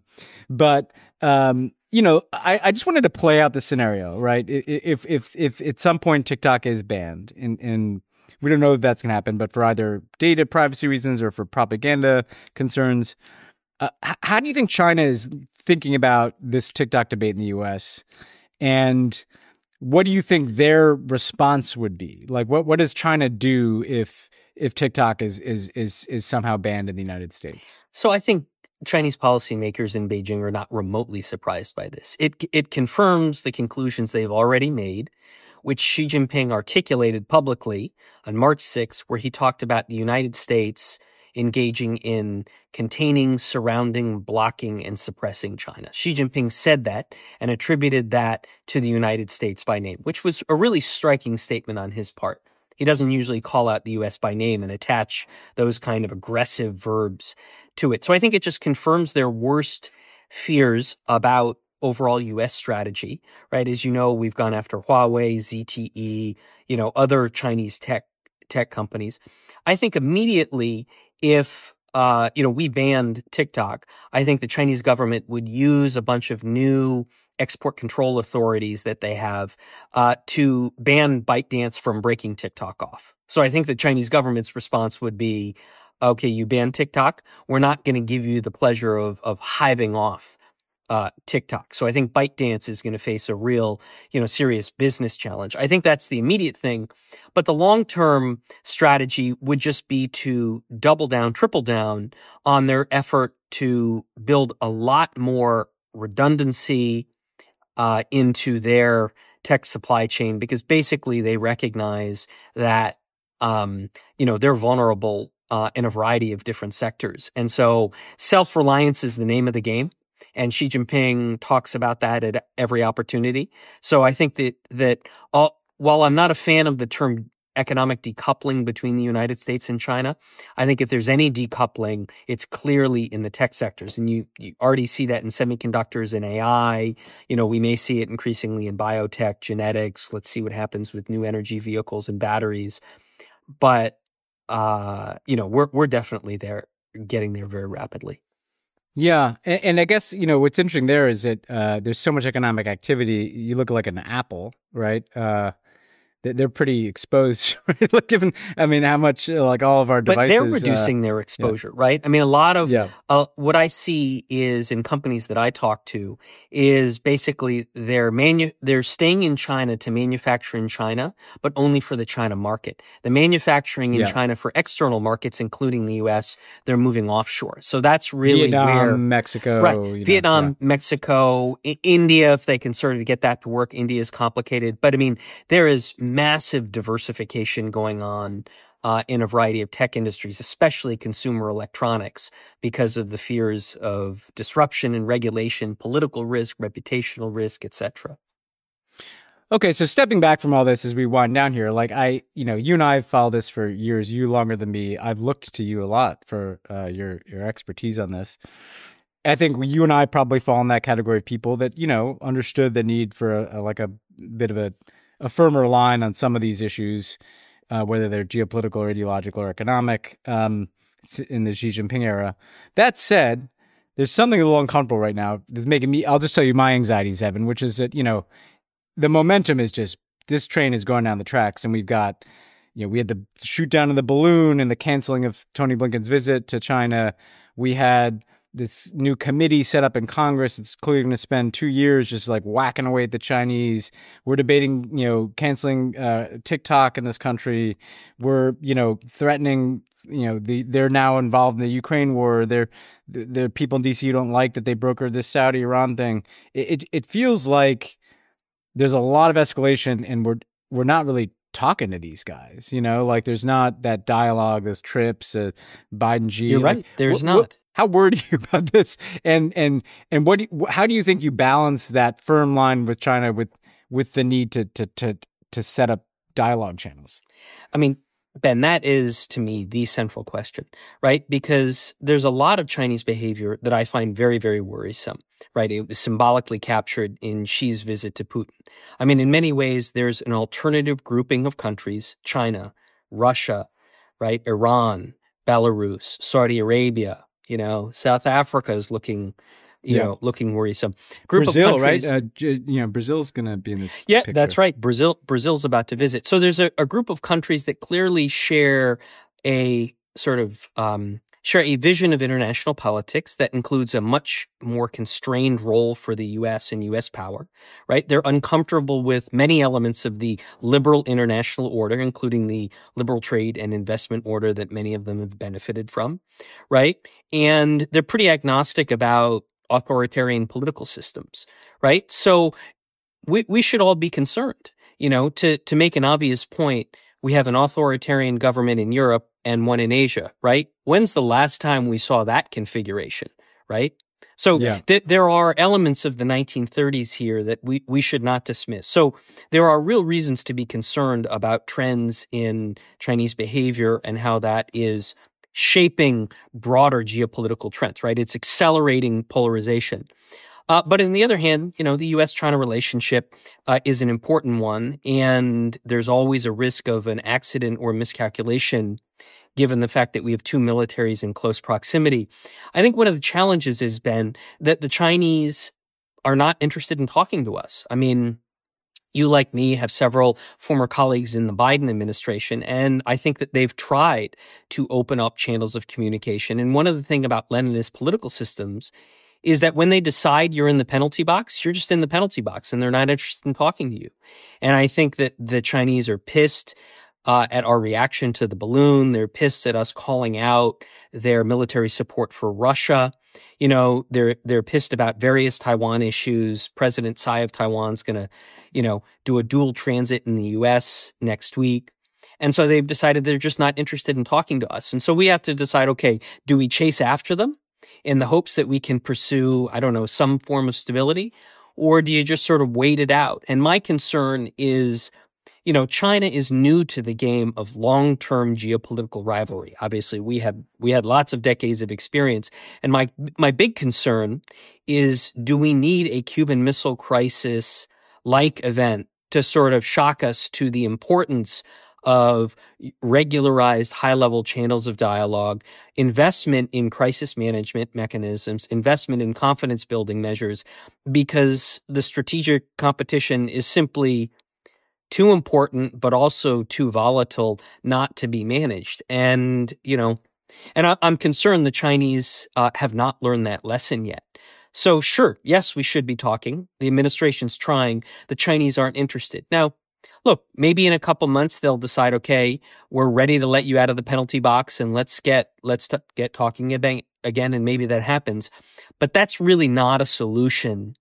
but um, you know, I, I just wanted to play out the scenario, right? If if if at some point TikTok is banned, and and we don't know if that's going to happen, but for either data privacy reasons or for propaganda concerns, uh, how do you think China is thinking about this TikTok debate in the U.S. and what do you think their response would be? Like, what what does China do if if TikTok is is is is somehow banned in the United States? So I think Chinese policymakers in Beijing are not remotely surprised by this. It it confirms the conclusions they've already made, which Xi Jinping articulated publicly on March 6, where he talked about the United States engaging in containing, surrounding, blocking, and suppressing China. Xi Jinping said that and attributed that to the United States by name, which was a really striking statement on his part. He doesn't usually call out the US by name and attach those kind of aggressive verbs to it. So I think it just confirms their worst fears about overall US strategy, right? As you know, we've gone after Huawei, ZTE, you know, other Chinese tech tech companies. I think immediately if uh, you know, we banned TikTok, I think the Chinese government would use a bunch of new export control authorities that they have uh, to ban ByteDance from breaking TikTok off. So I think the Chinese government's response would be, okay, you ban TikTok, we're not going to give you the pleasure of of hiving off uh, TikTok. So I think ByteDance is going to face a real, you know, serious business challenge. I think that's the immediate thing, but the long term strategy would just be to double down, triple down on their effort to build a lot more redundancy, uh, into their tech supply chain because basically they recognize that um, you know they're vulnerable uh, in a variety of different sectors, and so self reliance is the name of the game. And Xi Jinping talks about that at every opportunity. So I think that that all, while I'm not a fan of the term economic decoupling between the United States and China. I think if there's any decoupling, it's clearly in the tech sectors. And you, you already see that in semiconductors and AI. You know, we may see it increasingly in biotech, genetics. Let's see what happens with new energy vehicles and batteries. But, uh, you know, we're, we're definitely there, getting there very rapidly. Yeah, and, and, I guess you know what's interesting there is that uh, there's so much economic activity. You look like an Apple, right? Uh, they're pretty exposed. like given, I mean, how much uh, like all of our devices. But they're uh, reducing uh, their exposure, yeah. right? I mean, a lot of yeah. uh, what I see is in companies that I talk to is basically they're manu- they're staying in China to manufacture in China, but only for the China market. The manufacturing in yeah. China for external markets, including the U.S., they're moving offshore. So that's really Vietnam, where Mexico, right? Vietnam, know, Mexico, I- India. If they can sort of get that to work, India is complicated, but I mean, there is massive diversification going on uh, in a variety of tech industries, especially consumer electronics, because of the fears of disruption and regulation, political risk, reputational risk, etc. Okay, so stepping back from all this as we wind down here, like I, you know, you and I have followed this for years. You longer than me. I've looked to you a lot for uh, your your expertise on this. I think you and I probably fall in that category of people that you know understood the need for a, a like a bit of a a firmer line on some of these issues, uh, whether they're geopolitical or ideological or economic, um, in the Xi Jinping era. That said, there's something a little uncomfortable right now that's making me. I'll just tell you my anxieties, Evan, which is that you know the momentum is just this train is going down the tracks, and we've got you know we had the shoot down of the balloon and the canceling of Tony Blinken's visit to China. We had this new committee set up in Congress. It's clearly going to spend two years just like whacking away at the Chinese. We're debating, you know, canceling uh, TikTok in this country. We're, you know, threatening. You know, the, they're now involved in the Ukraine war. They're the people in DC who don't like that they brokered this Saudi Iran thing. It, it it feels like there's a lot of escalation, and we're we're not really talking to these guys. You know, like there's not that dialogue, those trips, uh, Biden G. You're right. There's what, not. What, how worried are you about this? And and and what? Do you, how do you think you balance that firm line with China with with the need to to to to set up dialogue channels? I mean, Ben, that is to me the central question, right? Because there's a lot of Chinese behavior that I find very, very worrisome, right? It was symbolically captured in Xi's visit to Putin. I mean, in many ways, there's an alternative grouping of countries, China, Russia, right? Iran, Belarus, Saudi Arabia, you know, South Africa is looking, you yeah. know, looking worrisome. Group Brazil, right? Uh, you know, Brazil's going to be in this. Yeah, picture. that's right. Brazil, Brazil's about to visit. So there's a, a group of countries that clearly share a sort of um, share a vision of international politics that includes a much more constrained role for the U.S. and U.S. power, right? They're uncomfortable with many elements of the liberal international order, including the liberal trade and investment order that many of them have benefited from, right? And they're pretty agnostic about authoritarian political systems, right? So we, we should all be concerned, you know, to, to make an obvious point. We have an authoritarian government in Europe and one in Asia, right? When's the last time we saw that configuration, right? So yeah. th- there are elements of the 1930s here that we, we should not dismiss. So there are real reasons to be concerned about trends in Chinese behavior and how that is shaping broader geopolitical trends, right? It's accelerating polarization. Uh, but on the other hand, you know, the U.S.-China relationship uh, is an important one, and there's always a risk of an accident or miscalculation given the fact that we have two militaries in close proximity. I think one of the challenges has been that the Chinese are not interested in talking to us. I mean, you, like me, have several former colleagues in the Biden administration, and I think that they've tried to open up channels of communication. And one of the things about Leninist political systems is that when they decide you're in the penalty box, you're just in the penalty box and they're not interested in talking to you. And I think that the Chinese are pissed uh, at our reaction to the balloon. They're pissed at us calling out their military support for Russia. You know, they're they're pissed about various Taiwan issues. President Tsai of Taiwan's going to, you know, do a dual transit in the U.S. next week. And so they've decided they're just not interested in talking to us. And so we have to decide, okay, do we chase after them in the hopes that we can pursue, I don't know, some form of stability? Or do you just sort of wait it out? And my concern is, you know, China is new to the game of long-term geopolitical rivalry. Obviously, we have, we had lots of decades of experience. And my, my big concern is, do we need a Cuban Missile Crisis like event to sort of shock us to the importance of regularized high level channels of dialogue, investment in crisis management mechanisms, investment in confidence building measures, because the strategic competition is simply too important, but also too volatile not to be managed. And, you know, and I, am concerned the Chinese uh, have not learned that lesson yet. So sure, yes, we should be talking. The administration's trying. The Chinese aren't interested. Now, look, maybe in a couple months they'll decide, okay, we're ready to let you out of the penalty box and let's get let's t- get talking again, and maybe that happens. But that's really not a solution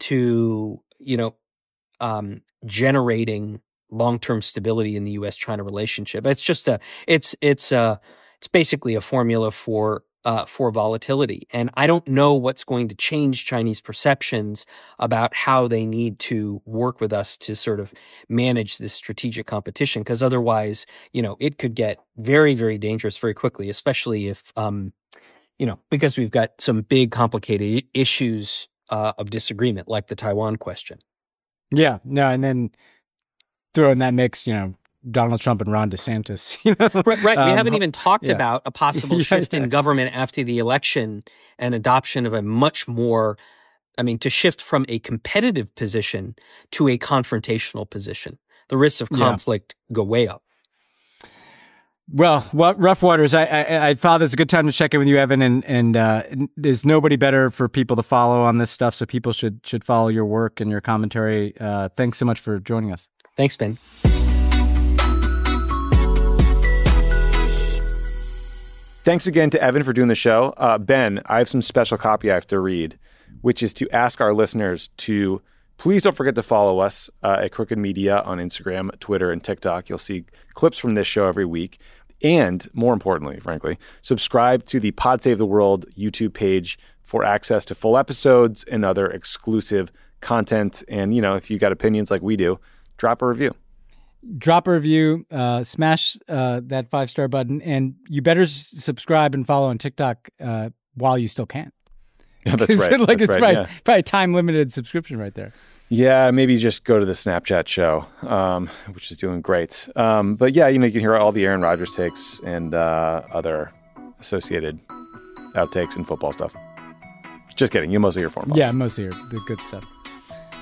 to you know um, generating long term stability in the U.S. China relationship. It's just a it's it's a it's basically a formula for uh, for volatility. And I don't know what's going to change Chinese perceptions about how they need to work with us to sort of manage this strategic competition. Cause otherwise, you know, it could get very, very dangerous very quickly, especially if, um, you know, because we've got some big complicated issues uh, of disagreement, like the Taiwan question. Yeah, no, and then throw in that mix, you know, Donald Trump and Ron DeSantis. You know? Right, right. We um, haven't even talked yeah. about a possible shift yeah, yeah. in government after the election and adoption of a much more, I mean, to shift from a competitive position to a confrontational position. The risks of conflict go way up. Well, what rough waters. I, I, I thought it's a good time to check in with you, Evan, and and uh, there's nobody better for people to follow on this stuff. So people should should follow your work and your commentary. Uh, thanks so much for joining us. Thanks, Ben. Thanks again to Evan for doing the show. Uh, ben, I have some special copy I have to read, which is to ask our listeners to please don't forget to follow us uh, at Crooked Media on Instagram, Twitter, and TikTok. You'll see clips from this show every week. And more importantly, frankly, subscribe to the Pod Save the World YouTube page for access to full episodes and other exclusive content. And, you know, if you got opinions like we do, drop a review drop a review, uh, smash uh, that five star button, and you better s- subscribe and follow on TikTok uh, while you still can. Yeah, that's right. like that's it's right, probably, yeah. probably time limited subscription right there. Yeah, maybe just go to the Snapchat show, um, which is doing great. Um, but yeah, you know, you can hear all the Aaron Rodgers takes and uh, other associated outtakes and football stuff. Just kidding. You mostly hear football. Yeah, mostly hear the good stuff.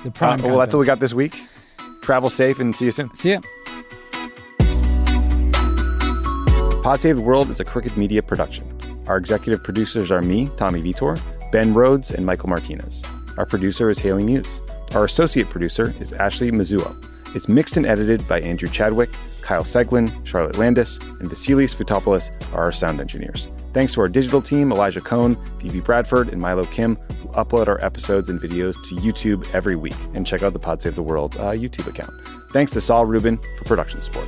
The prime. Uh, well, that's what we got this week. Travel safe and see you soon. See ya. Pod Save the World is a Crooked Media production. Our executive producers are me, Tommy Vietor, Ben Rhodes, and Michael Martinez. Our producer is Haley Muse. Our associate producer is Ashley Mizuo. It's mixed and edited by Andrew Chadwick, Kyle Seglin, Charlotte Landis, and Vasilis Fotopoulos are our sound engineers. Thanks to our digital team, Elijah Cohn, Phoebe Bradford, and Milo Kim, who upload our episodes and videos to YouTube every week. And check out the Pod Save the World uh, YouTube account. Thanks to Saul Rubin for production support.